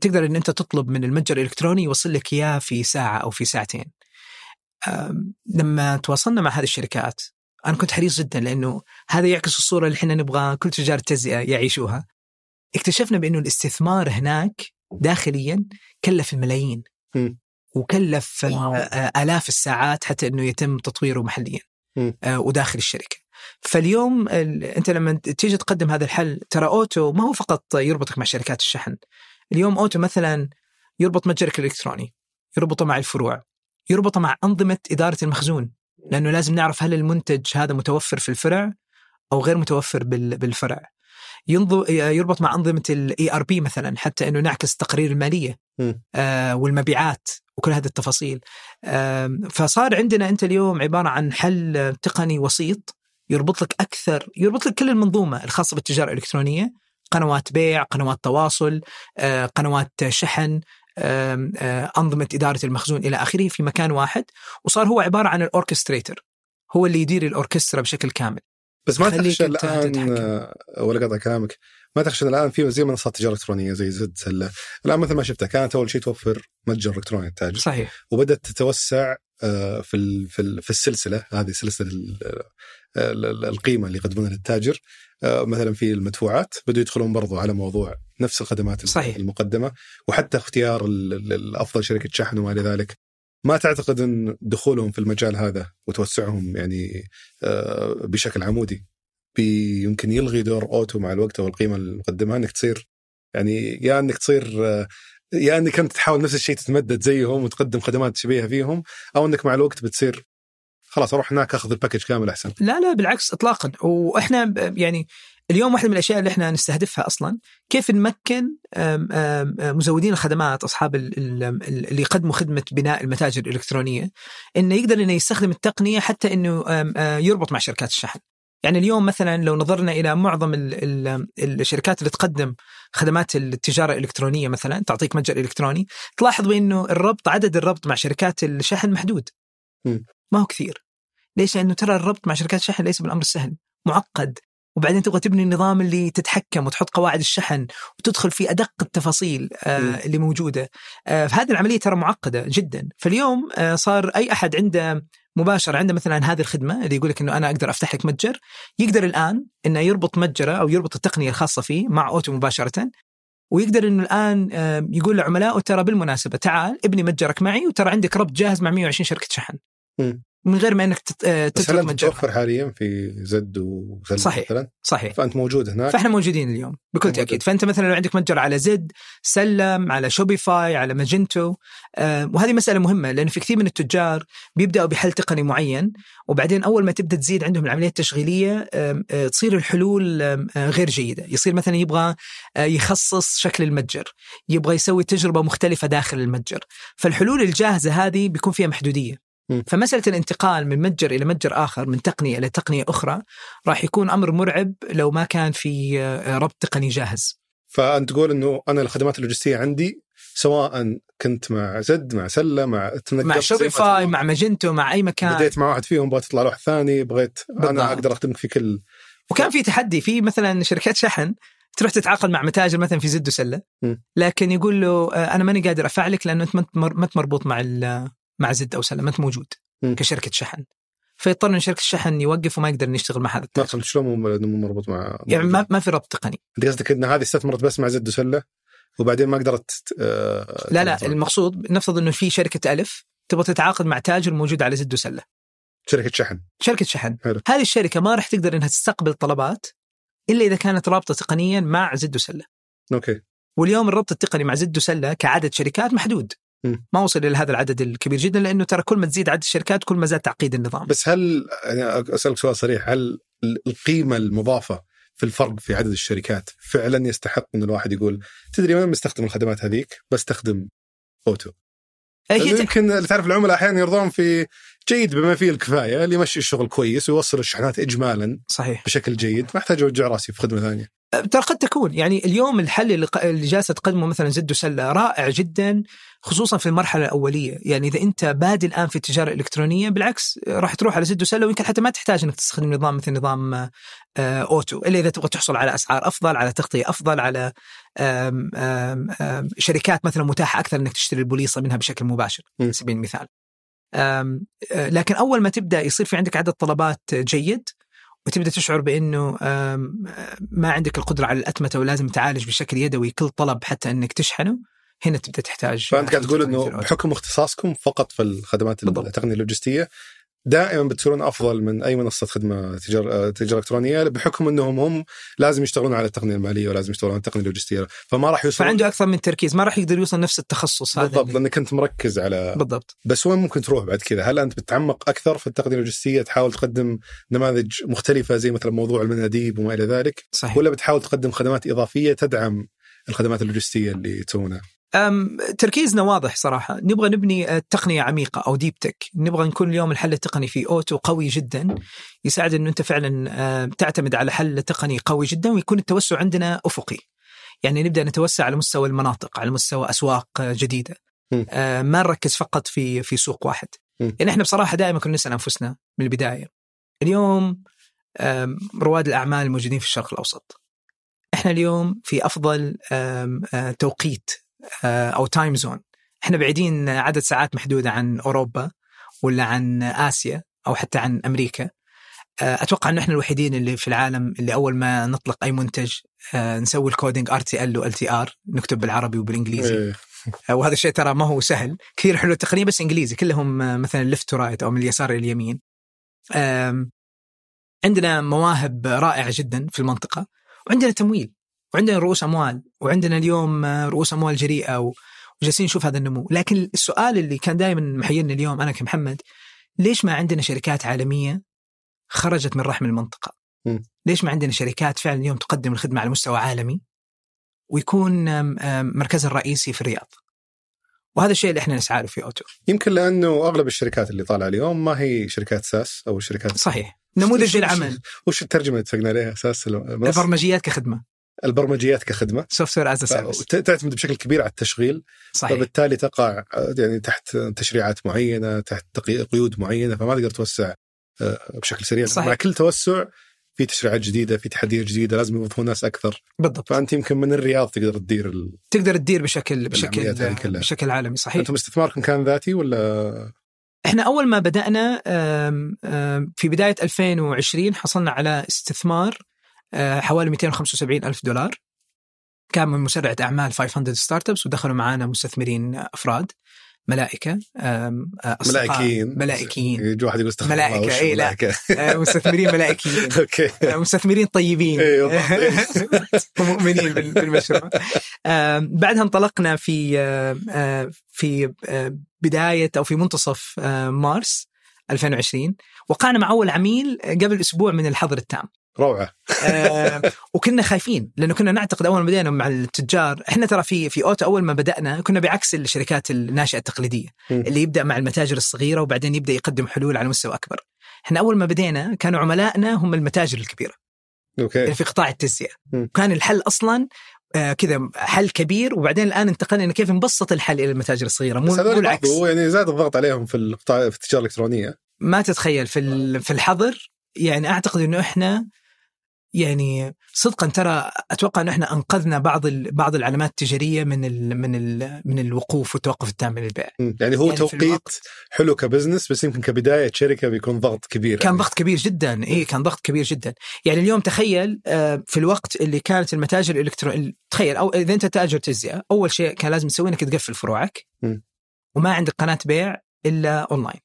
تقدر إن أنت تطلب من المتجر الإلكتروني يوصل لك إياه في ساعة أو في ساعتين. لما تواصلنا مع هذه الشركات أنا كنت حريص جدا لأنه هذا يعكس الصورة اللي إحنا نبغى كل تجار التجزئة يعيشوها. اكتشفنا بأنه الاستثمار هناك داخليا كلف الملايين. وكلف آلاف الساعات حتى إنه يتم تطويره محليا وداخل الشركة. فاليوم ال- أنت لما تيجي تقدم هذا الحل ترى أوتو ما هو فقط يربطك مع شركات الشحن. اليوم أوتو مثلا يربط متجرك الإلكتروني، يربطه مع الفروع، يربطه مع أنظمة إدارة المخزون، لأنه لازم نعرف هل المنتج هذا متوفر في الفرع أو غير متوفر بال- بالفرع. يربط مع أنظمة ال ERP مثلا حتى إنه نعكس تقرير المالية مم. آه والمبيعات وكل هذه التفاصيل. فصار عندنا انت اليوم عبارة عن حل تقني وسيط يربط لك أكثر يربط لك كل المنظومة الخاصة بالتجارة الإلكترونية قنوات بيع، قنوات تواصل، آه، قنوات شحن، آه، أنظمة إدارة المخزون إلى آخره في مكان واحد وصار هو عبارة عن ال orchestrator هو اللي يدير الأوركسترا بشكل كامل. بس ما تخشى الآن. آه، ولا قطع كلامك ما تخشى الآن في زي منصات تجارة إلكترونية زي زد سله الآن مثل ما شفتها كانت أول شيء توفر متجر إلكتروني التاجر صحيح. وبدأت تتوسع آه، في في ال- في السلسلة هذه سلسلة ال- ال- ال- القيمة اللي يقدمونها للتاجر. آه، مثلا في المدفوعات بدوا يدخلون برضو على موضوع نفس الخدمات صحيح. المقدمة. وحتى اختيار الافضل شركة شحن وما إلى ذلك. ما تعتقد إن دخولهم في المجال هذا وتوسعهم يعني آه، بشكل عمودي بي- يمكن يلغي دور أوتو مع الوقت أو القيمة المقدمه إنك تصير يعني يا إنك تصير يا إنك أنت تحاول نفس الشيء تتمدد زيهم وتقدم خدمات شبيهة فيهم أو إنك مع الوقت بتصير خلاص أروح هناك أخذ ال package كامل أحسن لا لا بالعكس اطلاقا وإحنا يعني اليوم واحدة من الأشياء اللي إحنا نستهدفها أصلا كيف نمكن مزودين الخدمات أصحاب ال- ال- ال- اللي يقدموا خدمة بناء المتاجر الإلكترونية إنه يقدر إنه يستخدم التقنية حتى إنه آه، يربط مع شركات الشحن. يعني اليوم مثلا لو نظرنا إلى معظم ال ال الشركات اللي تقدم خدمات التجارة الإلكترونية مثلا تعطيك متجر إلكتروني تلاحظ بأنه الربط عدد الربط مع شركات الشحن محدود. ما هو كثير. ليش؟ لأنه ترى الربط مع شركات الشحن ليس بالأمر السهل، معقد وبعدين تبغى تبني النظام اللي تتحكم وتحط قواعد الشحن وتدخل في أدق التفاصيل آه. اللي موجودة. آه فهذه العملية ترى معقدة جدا، فاليوم آه صار أي أحد عنده مباشر عنده مثلا هذه الخدمة اللي يقول لك إنه أنا أقدر افتح لك متجر، يقدر الآن إنه يربط متجره أو يربط التقنية الخاصة فيه مع أوتو مباشرة ويقدر إنه الآن يقول لعملائه ترى بالمناسبة تعال ابني متجرك معي وترى عندك ربط جاهز مع 120 شركة شحن. من غير ما إنك آه، بس تترك متجرك. متوفر حاليا في زد وسلة صحيح. مثلا صحيح. فأنت موجود هناك فإحنا موجودين اليوم بكل موجود. تأكيد فأنت مثلا لو عندك متجر على زد سلة على شوبيفاي على ماجنتو آه وهذه مسألة مهمة لأنه في كثير من التجار بيبدأوا بحل تقني معين وبعدين أول ما تبدأ تزيد عندهم العملية التشغيلية آه تصير الحلول آه غير جيدة يصير مثلا يبغى آه يخصص شكل المتجر يبغى يسوي تجربة مختلفة داخل المتجر فالحلول الجاهزة هذه بيكون فيها محدودية. فمسألة الانتقال من متجر إلى متجر آخر من تقنية إلى تقنية أخرى راح يكون أمر مرعب لو ما كان في آه، ربط تقني جاهز فأنت تقول إنه أنا الخدمات اللوجستية عندي سواء كنت مع زد مع سلة مع مع شوبيفاي. مع ماجنتو مع أي مكان بديت مع واحد فيهم بغيت تطلع لواحد ثاني بغيت بالضبط. أنا أقدر أخدمك في كل وكان في تحدي في مثلا شركات شحن تروح تتعاقد مع متاجر مثلا في زد وسلة. لكن يقول له آه، أنا ماني قادر أفعلك لأنه أنت ما أنت مربوط مع ال- مع زد أو سله ما انت موجود مم. كشركة شحن فيضطر إن شركة الشحن يوقف وما يقدر يشتغل مع هذا التاجر شلون مو مربوط مع يعني ما, ما في ربط تقني أنت قصدك إن هذه استثمرت بس مع زد وسلة وبعدين ما قدرت آه، لا لا. المقصود نفرض إنه في شركة ألف تبغى تتعاقد مع تاجر موجود على زد وسلة شركة شحن شركة شحن حلو. هذه الشركة ما راح تقدر إنها تستقبل طلبات إلا إذا كانت رابطة تقنيا مع زد وسلة أوكي واليوم الربط التقني مع زد وسلة كعدد شركات محدود. ما وصل إلى هذا العدد الكبير جدا لأنه ترى كل ما تزيد عدد الشركات كل ما زاد تعقيد النظام. بس هل يعني أسألك سؤال صريح هل القيمة المضافة في الفرق في عدد الشركات فعلا يستحق إن الواحد يقول تدري وين بستخدم الخدمات هذيك؟ بستخدم أوتو. يمكن اللي تعرف العملاء أحيانا يرضون في جيد بما فيه الكفاية اللي يمشي الشغل كويس ويوصل الشحنات اجمالا صحيح. بشكل جيد ما احتاج اوجع رأسي في خدمة ثانية. ترى قد تكون. يعني اليوم الحل اللي, جالسة تقدمه مثلا زد وسلة رائع جدا خصوصا في المرحلة الأولية. يعني إذا أنت بادئ الآن في التجارة الإلكترونية بالعكس راح تروح على زد وسلة ويمكن حتى ما تحتاج إنك تستخدم نظام مثل نظام آه، أوتو إلا إذا تبغى تحصل على أسعار أفضل على تغطية أفضل على آم، آم، آم، شركات مثلا متاحة أكثر إنك تشتري البوليصة منها بشكل مباشر. على سبيل المثال. آه، لكن أول ما تبدأ يصير في عندك عدد طلبات جيد وتبدأ تشعر بإنه ما عندك القدرة على الأتمتة ولازم تعالج بشكل يدوي كل طلب حتى إنك تشحنه هنا تبدأ تحتاج فأنت قاعد تقول إنه. بحكم اختصاصكم فقط في الخدمات بالضبط. التقنية اللوجستية دائما بتصيرون أفضل من أي منصة خدمة تجاره تجارة إلكترونية بحكم إنهم هم لازم يشتغلون على التقنية المالية ولازم يشتغلون على التقنية اللوجستية فما راح يوصلون فعنده أكثر من تركيز ما راح يقدر يوصل نفس التخصص هذا بالضبط لأنك أنت مركز على بالضبط بس وين ممكن تروح بعد كذا؟ هل أنت بتتعمق أكثر في التقنية اللوجستية تحاول تقدم نماذج مختلفة زي مثلا موضوع المناديب وما إلى ذلك صحيح ولا بتحاول تقدم خدمات إضافية تدعم الخدمات اللوجستية اللي تسوونها؟ تركيزنا واضح صراحة. نبغى نبني آه، تقنية عميقة أو ديب تك نبغى نكون اليوم الحل التقني في أوتو قوي جدا. يساعد أنه أنت فعلا آه، تعتمد على حل تقني قوي جدا ويكون التوسع عندنا أفقي. يعني نبدأ نتوسع على مستوى المناطق على مستوى أسواق آه، جديدة. ما نركز فقط في في سوق واحد. يعني إحنا بصراحة دائما كنا نسأل أنفسنا من البداية. اليوم رواد الأعمال الموجودين في الشرق الأوسط. إحنا اليوم في أفضل توقيت أو time zone إحنا بعيدين عدد ساعات محدودة عن أوروبا ولا عن آسيا أو حتى عن أمريكا. آه، أتوقع إنه إحنا الوحيدين اللي في العالم اللي أول ما نطلق أي منتج آه، نسوي ال coding RTL و LTR نكتب بالعربي وبالإنجليزي. إيه. <laughs> آه، وهذا الشيء ترى ما هو سهل. كثير حلول تقنيه بس إنجليزي. كلهم آه، مثلا left to right أو من اليسار إلى اليمين. عندنا مواهب رائعة جدا في المنطقة. وعندنا تمويل. وعندنا رؤوس أموال وعندنا اليوم آه، رؤوس أموال جريئة وجالسين نشوف هذا النمو. لكن السؤال اللي كان دائما محيرني اليوم أنا كمحمد ليش ما عندنا شركات عالمية خرجت من رحم المنطقة. ليش ما عندنا شركات فعلا اليوم تقدم الخدمة على مستوى عالمي ويكون مركزها الرئيسي في الرياض؟ وهذا الشيء اللي إحنا نسعى له في أوتو. يمكن لأنه أغلب الشركات اللي طالعة اليوم ما هي شركات SaaS أو شركات صحيح. نموذج العمل وش الترجمة اللي اتفقنا عليها؟ SaaS؟ البرمجيات كخدمة. البرمجيات كخدمة. Software as a service تعتمد بشكل كبير على التشغيل. صحيح. فبالتالي تقع يعني تحت تشريعات معينة تحت قيود معينة فما تقدر توسع آه، بشكل سريع. صحيح. مع كل توسع في تشريعات جديدة في تحديات جديدة لازم يوظفون ناس أكثر. بالضبط. فأنت يمكن من الرياض تقدر تدير ال... تقدر تدير بشكل بشكل. بشكل عالمي صحيح. أنتم استثماركم كان ذاتي ولا؟ إحنا أول ما بدأنا في بداية 2020 حصلنا على استثمار حوالي 275 ألف دولار. كان من مسرعة أعمال 500 ستارت أبس ودخلوا معنا مستثمرين أفراد ملائكة آم، آه، أصدقاء ملائكيين. ملائكيين. يجي واحد يقول استغفر ملائكة، إيه، لا. ملائكة؟ آه، مستثمرين ملائكيين. <laughs> أوكي. آه، مستثمرين طيبين. إيه،. <laughs> ومؤمنين بال- بالمشروع. بعدها انطلقنا في آه، في آه، بداية أو في منتصف آه، مارس 2020 وقعنا مع أول عميل قبل أسبوع من الحظر التام. روعة. آه، وكنا خايفين لأنه كنا نعتقد أول ما بدينا مع التجار إحنا ترى في في أوتو أول ما بدأنا كنا بعكس الشركات الناشئة التقليدية. اللي يبدأ مع المتاجر الصغيرة وبعدين يبدأ يقدم حلول على مستوى أكبر. إحنا أول ما بدينا كانوا عملائنا هم المتاجر الكبيرة. أوكي. يعني في قطاع التجزئة. كان الحل أصلا آه، كذا حل كبير وبعدين الآن انتقلنا إنه كيف نبسط الحل إلى المتاجر الصغيرة. مو مو العكس. يعني زاد الضغط عليهم في القطاع في التجارة الإلكترونية. ما تتخيل في في الحظر يعني أعتقد إنه إحنا يعني صدقا ترى أتوقع انه إحنا أنقذنا بعض بعض العلامات التجارية من ال من ال من الوقوف والتوقف التام من البيع. يعني هو يعني توقيت حلو ك business بس يمكن كبداية شركة بيكون ضغط كبير كان يعني. ضغط كبير جدا اي كان ضغط كبير جدا يعني اليوم تخيل آه، في الوقت اللي كانت المتاجر الالكترونيه تخيل أو إذا أنت تاجر تجزئة أول شيء كان لازم تسويه إنك تقفل فروعك. وما عندك قناة بيع إلا أونلاين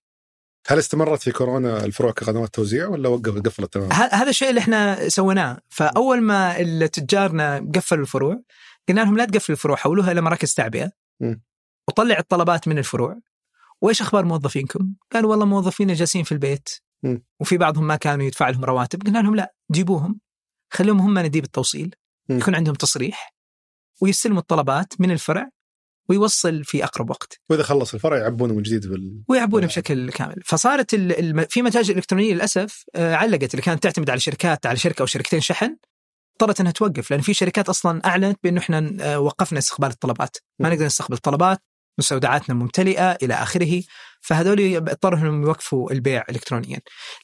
هل استمرت في كورونا الفروع كقنوات توزيع ولا وقف قفلت تماما؟ هذا الشيء اللي إحنا سويناه فأول ما التجارنا قفلوا الفروع قلنا لهم لا تقفلوا الفروع حولوها إلى مراكز تعبئة. وطلع الطلبات من الفروع وإيش أخبار موظفينكم؟ قالوا والله موظفينا جالسين في البيت مم. وفي بعضهم ما كانوا يدفع لهم رواتب قلنا لهم لا جيبوهم خليهم هم نديب التوصيل مم. يكون عندهم تصريح ويستلموا الطلبات من الفرع ويوصل في أقرب وقت. وإذا خلص الفرع يعبونه من جديد بال ويعبونه. بشكل كامل. فصارت ال- الم... في متاجر إلكترونية للأسف آه، علقت اللي كانت تعتمد على شركات على شركة أو شركتين شحن اضطرت إنها توقف لأن في شركات أصلا أعلنت بانه إحنا آه، وقفنا استقبال الطلبات. ما نقدر نستقبل طلبات مستودعاتنا ممتلئة إلى آخره فهذول اضطروا إنهم يوقفوا البيع الكترونيا.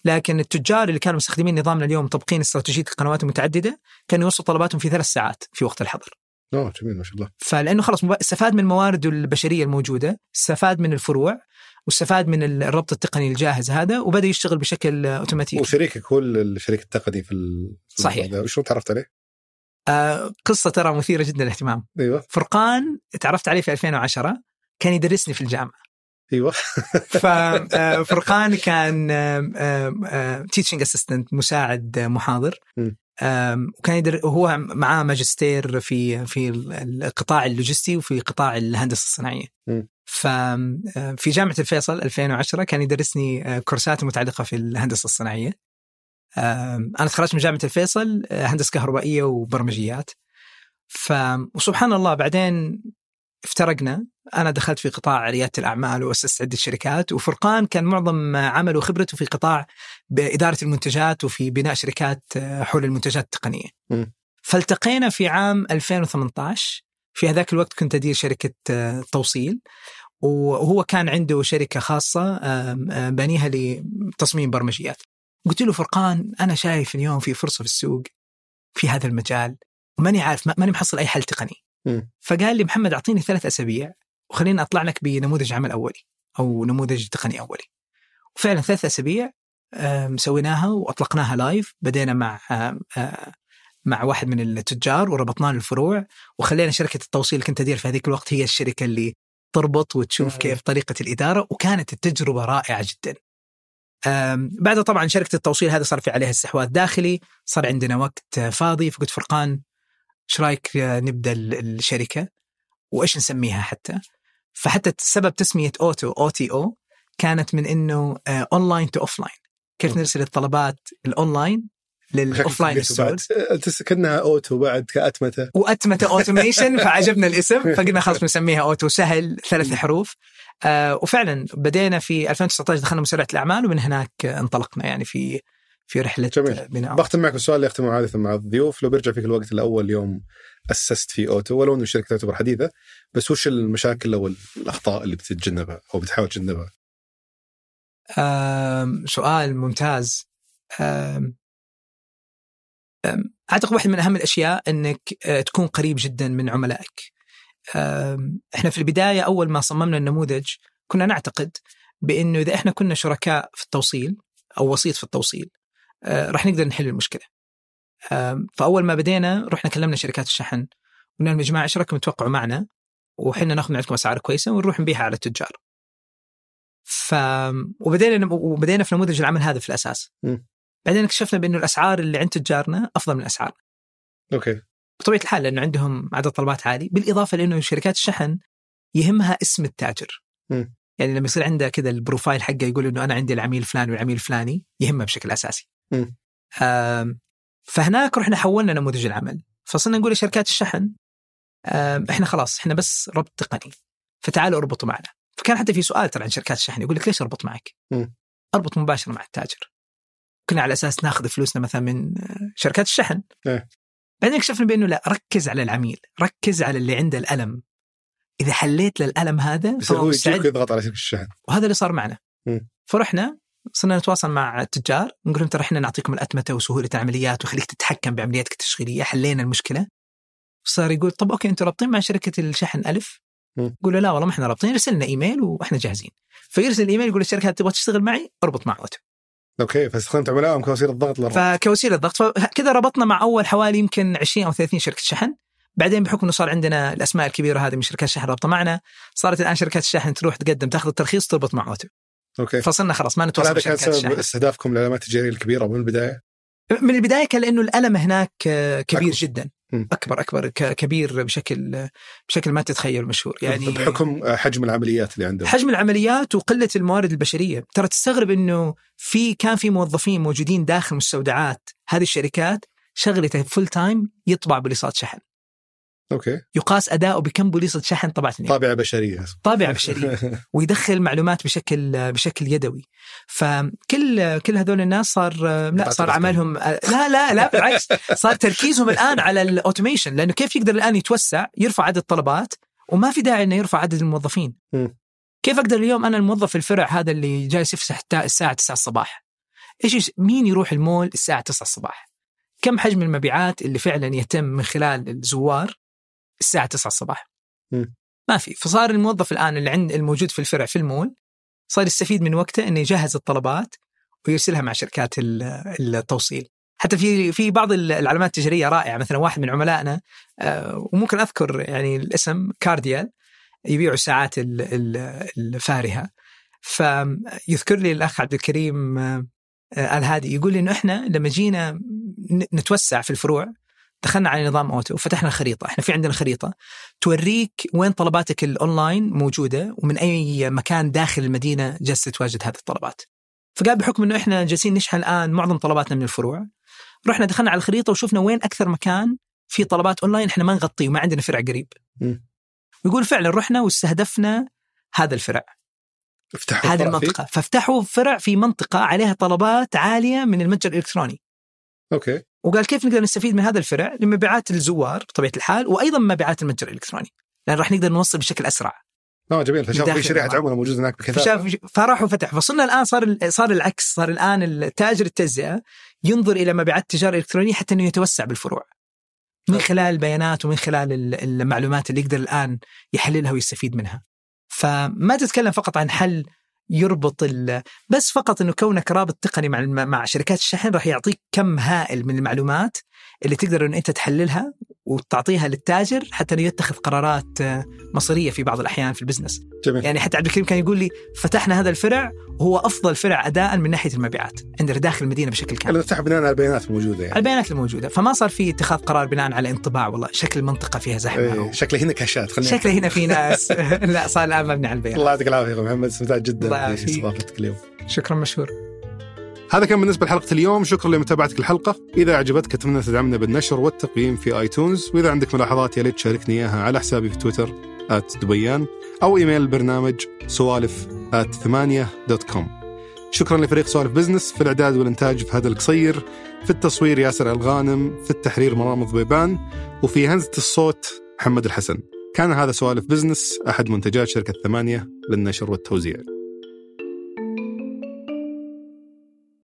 لكن التجار اللي كانوا مستخدمين نظامنا اليوم مطبقين استراتيجية القنوات المتعددة كانوا يوصلوا طلباتهم في ثلاث ساعات في وقت الحظر. اوه جميل ما شاء الله. فلأنه خلاص استفاد من موارده البشرية الموجودة استفاد من الفروع واستفاد من الربط التقني الجاهز هذا وبدأ يشتغل بشكل أوتوماتيكي. وشريكك هو الشريك التقني في ال- صحيح. شلون تعرفت عليه؟ آه قصة ترى مثيرة جدا للاهتمام. أيوه. فرقان تعرفت عليه في 2010 كان يدرسني في الجامعة. أيوه. <laughs> ففرقان كان teaching assistant مساعد محاضر. م. وكان يدر وهو معاه ماجستير في في القطاع اللوجستي وفي قطاع الهندسة الصناعية. م. ففي جامعة الفيصل 2010 كان يدرسني آه، كورسات متعلقة في الهندسة الصناعية. أنا تخرجت من جامعة الفيصل آه، هندسة كهربائية وبرمجيات. ف وسبحان الله بعدين افترقنا أنا دخلت في قطاع ريادة الأعمال واسست عدة شركات وفرقان كان معظم عمله وخبرته في قطاع بإدارة المنتجات وفي بناء شركات آه، حول المنتجات التقنية. م. فالتقينا في عام 2018 في هذاك الوقت كنت أدير شركة آه، توصيل وهو كان عنده شركة خاصة بانيها لتصميم برمجيات. قلت له فرقان أنا شايف اليوم في فرصة في السوق في هذا المجال وماني عارف ما- ماني محصل أي حل تقني. م. فقال لي محمد أعطيني ثلاث أسابيع وخليني أطلع لك بنموذج عمل أولي أو نموذج تقني أولي. وفعلا ثلاث أسابيع سويناها وأطلقناها لايف بدينا مع مع واحد من التجار وربطناه للفروع وخلينا شركة التوصيل اللي كنت أدير في هذيك الوقت هي الشركة اللي تربط وتشوف. كيف طريقة الإدارة وكانت التجربة رائعة جدا. بعدها طبعا شركة التوصيل هذا صار في عليها استحواذ داخلي، صار عندنا وقت فاضي فقلت فرقان إيش رأيك نبدأ ال- الشركة؟ وإيش نسميها حتى؟ فحتى سبب تسمية أوتو O T O كانت من إنه online to offline كيف. نرسل الطلبات الاونلاين لل offline stores كأنها أوتو بعد كأتمتة. وأتمتة automation <laughs> فعجبنا الاسم فقلنا خلاص بنسميها أوتو سهل ثلاث حروف. آه وفعلا بدينا في 2019 دخلنا مسرعه الأعمال ومن هناك انطلقنا يعني في في رحلة جميلة. بناء بختم معك بالسؤال اللي يختمه عاده مع الضيوف لو بيرجع فيك الوقت الأول يوم أسست فيه أوتو ولو أنه الشركة تعتبر حديثة بس وش المشاكل أو الأخطاء اللي بتتجنبها أو بتحاول تتجنبها؟ سؤال ممتاز آم، أعتقد واحد من أهم الأشياء إنك آه، تكون قريب جدا من عملائك. إحنا في البداية أول ما صممنا النموذج كنا نعتقد بإنه إذا إحنا كنا شركاء في التوصيل أو وسيط في التوصيل راح نقدر نحل المشكلة. فأول ما بدينا رحنا كلمنا شركات الشحن قلنا لهم يا جماعة إيش رأيكم تتوقعوا معنا وحنا ناخذ من عندكم أسعار كويسة ونروح نبيعها على التجار. ف وبدينا وبدينا في نموذج العمل هذا في الأساس. مم. بعدين اكتشفنا بانه الأسعار اللي عند تجارنا أفضل من الاسعار. okay بطبيعة الحال لأنه عندهم عدد طلبات عالي بالإضافة لأنه شركات الشحن يهمها اسم التاجر. مم. يعني لما يصير عنده كذا ال profile حقه يقول إنه أنا عندي العميل الفلاني والعميل الفلاني يهمها بشكل أساسي. فهناك رحنا حولنا نموذج العمل. فصرنا نقول لشركات الشحن إحنا خلاص إحنا بس ربط تقني. فتعالوا اربطوا معنا. فكان حتى في سؤال ترى عن شركات الشحن يقول لك ليش اربط معك؟ مم. اربط مباشرة مع التاجر. كنا على أساس ناخذ فلوسنا مثلا من آه، شركات الشحن. إيه. بعدين اكتشفنا بأنه لا ركز على العميل ركز على اللي عنده الألم. إذا حليت للالم هذا بس هو يجيك يضغط على شركة الشحن. وهذا اللي صار معنا. مم. فرحنا صرنا نتواصل مع التجار نقول لهم ترى إحنا نعطيكم الأتمتة وسهولة العمليات وخليك تتحكم بعملياتك التشغيلية حلينا المشكلة. صار يقول طب okay أنتم رابطين مع شركة الشحن ألف؟ له لا والله ما إحنا رابطين ارسل لنا إيميل وإحنا جاهزين. فيرسل الايميل يقول للشركه هذه تبغى تشتغل معي اربط مع أوتو. okay فاستخدمت عملائهم كوسيلة ضغط للربط. فكوسيلة ضغط فكذا ربطنا مع أول حوالي يمكن 20 أو 30 شركة شحن. بعدين بحكم إنه صار عندنا الأسماء الكبيرة هذه من شركات الشحن رابطة معنا صارت الآن شركات الشحن تروح تقدم تأخذ الترخيص تربط مع أوتو. okay. فصرنا خلاص ما نتواصل هذا كان سبب استهدافكم للعلامات التجاريه الكبيرة من البداية؟ من البداية كان لأنه الألم هناك كبير أكبر. جدا. أكبر أكبر كبير بشكل بشكل ما تتخيل مشهور. يعني بحكم حجم العمليات اللي عندهم. حجم العمليات وقلة الموارد البشرية. ترى تستغرب إنه في كان في موظفين موجودين داخل مستودعات هذه الشركات شغلته full time يطبع بوليصات شحن. okay. يقاس اداؤه بكم بوليصة شحن طبعت اليوم طابعة بشرية. طابعة بشرية. <laughs> ويدخل معلومات بشكل بشكل يدوي. فكل كل هذول الناس صار لا صار عملهم لا لا لا بالعكس. صار تركيزهم الآن على الأوتوميشن. لأنه كيف يقدر الآن يتوسع يرفع عدد الطلبات وما في داعي إنه يرفع عدد الموظفين. كيف أقدر اليوم أنا الموظف في الفرع هذا اللي جالس يفسح الساعة 9 الصباح؟ إيش مين يروح المول الساعة 9 الصباح؟ كم حجم المبيعات اللي فعلا يتم من خلال الزوار؟ الساعة 9 الصباح. م. ما في. فصار الموظف الآن اللي عند الموجود في الفرع في المول صار يستفيد من وقته إنه يجهز الطلبات ويرسلها مع شركات ال- التوصيل. حتى في في بعض ال- العلامات التجارية رائعة. مثلا واحد من عملائنا آه، وممكن أذكر يعني الاسم كارديال يبيعوا ال- الفارهة. فيذكر لي الأخ عبد الكريم آه، آه، الهادي يقول لي إنه إحنا لما جينا نتوسع في الفروع دخلنا على نظام أوتو وفتحنا خريطة، إحنا في عندنا خريطة توريك وين طلباتك الأونلاين موجودة ومن أي مكان داخل المدينة جالسة تتواجد هذه الطلبات. فقال بحكم إنه إحنا جالسين نشحن الآن معظم طلباتنا من الفروع رحنا دخلنا على الخريطة وشفنا وين أكثر مكان في طلبات أونلاين إحنا ما نغطيه وما عندنا فرع قريب. ويقول فعلا رحنا واستهدفنا هذا الفرع افتحوا هذه فرع المنطقة فافتحوا فرع في منطقة عليها طلبات عالية من المتجر الإلكتروني. أوكي. وقال كيف نقدر نستفيد من هذا الفرع؟ لمبيعات الزوار بطبيعة الحال وأيضا مبيعات المتجر الإلكتروني. لأن راح نقدر نوصل بشكل أسرع. آه جميل. فشاف في شريحه. عملاء موجودة هناك بكثافة. فشاف فراح وفتح. فصرنا الآن صار صار العكس. صار الآن التاجر التجزئة ينظر إلى مبيعات التجاره الالكترونيه حتى إنه يتوسع بالفروع. من طيب. خلال البيانات ومن خلال ال- المعلومات اللي يقدر الآن يحللها ويستفيد منها. فما تتكلم فقط عن حل يربط ال... بس فقط إنه كونك رابط تقني مع. مع شركات الشحن راح يعطيك كم هائل من المعلومات اللي تقدر ان أنت تحللها وتعطيها للتاجر حتى إنه يتخذ قرارات آه، مصيرية في بعض الأحيان في البزنس. جميل. يعني حتى عبد الكريم كان يقول لي فتحنا هذا الفرع وهو أفضل فرع اداء من ناحية المبيعات عندنا داخل المدينة بشكل كامل. اللي تفتح بناء على البيانات الموجودة يعني. البيانات الموجودة. فما صار في اتخاذ قرار بناء على انطباع والله شكل المنطقة فيها زحمة إيه، أو شكله هنا كاشات خلينا شكله هنا في ناس. <laughs> لا صار الآن مبني على البيانات. الله يعطيك العافية محمد استمتعت جدا. باستضافتك اليوم. شكرا مشهور. هذا كان بالنسبة لحلقة اليوم. شكرا لمتابعتك الحلقة. إذا عجبتك أتمنى تدعمنا بالنشر والتقييم في آيتونز. وإذا عندك ملاحظات يا ليت تشاركني إياها على حسابي في تويتر @دبيان أو إيميل البرنامج سوالف ثمانية dot com. شكرا لفريق سوالف business في الإعداد والإنتاج هذا القصير في التصوير ياسر الغانم في التحرير مرام ضبيبان وفي هندسه الصوت محمد الحسن. كان هذا سوالف بزنس أحد منتجات شركة ثمانية للنشر والتوزيع.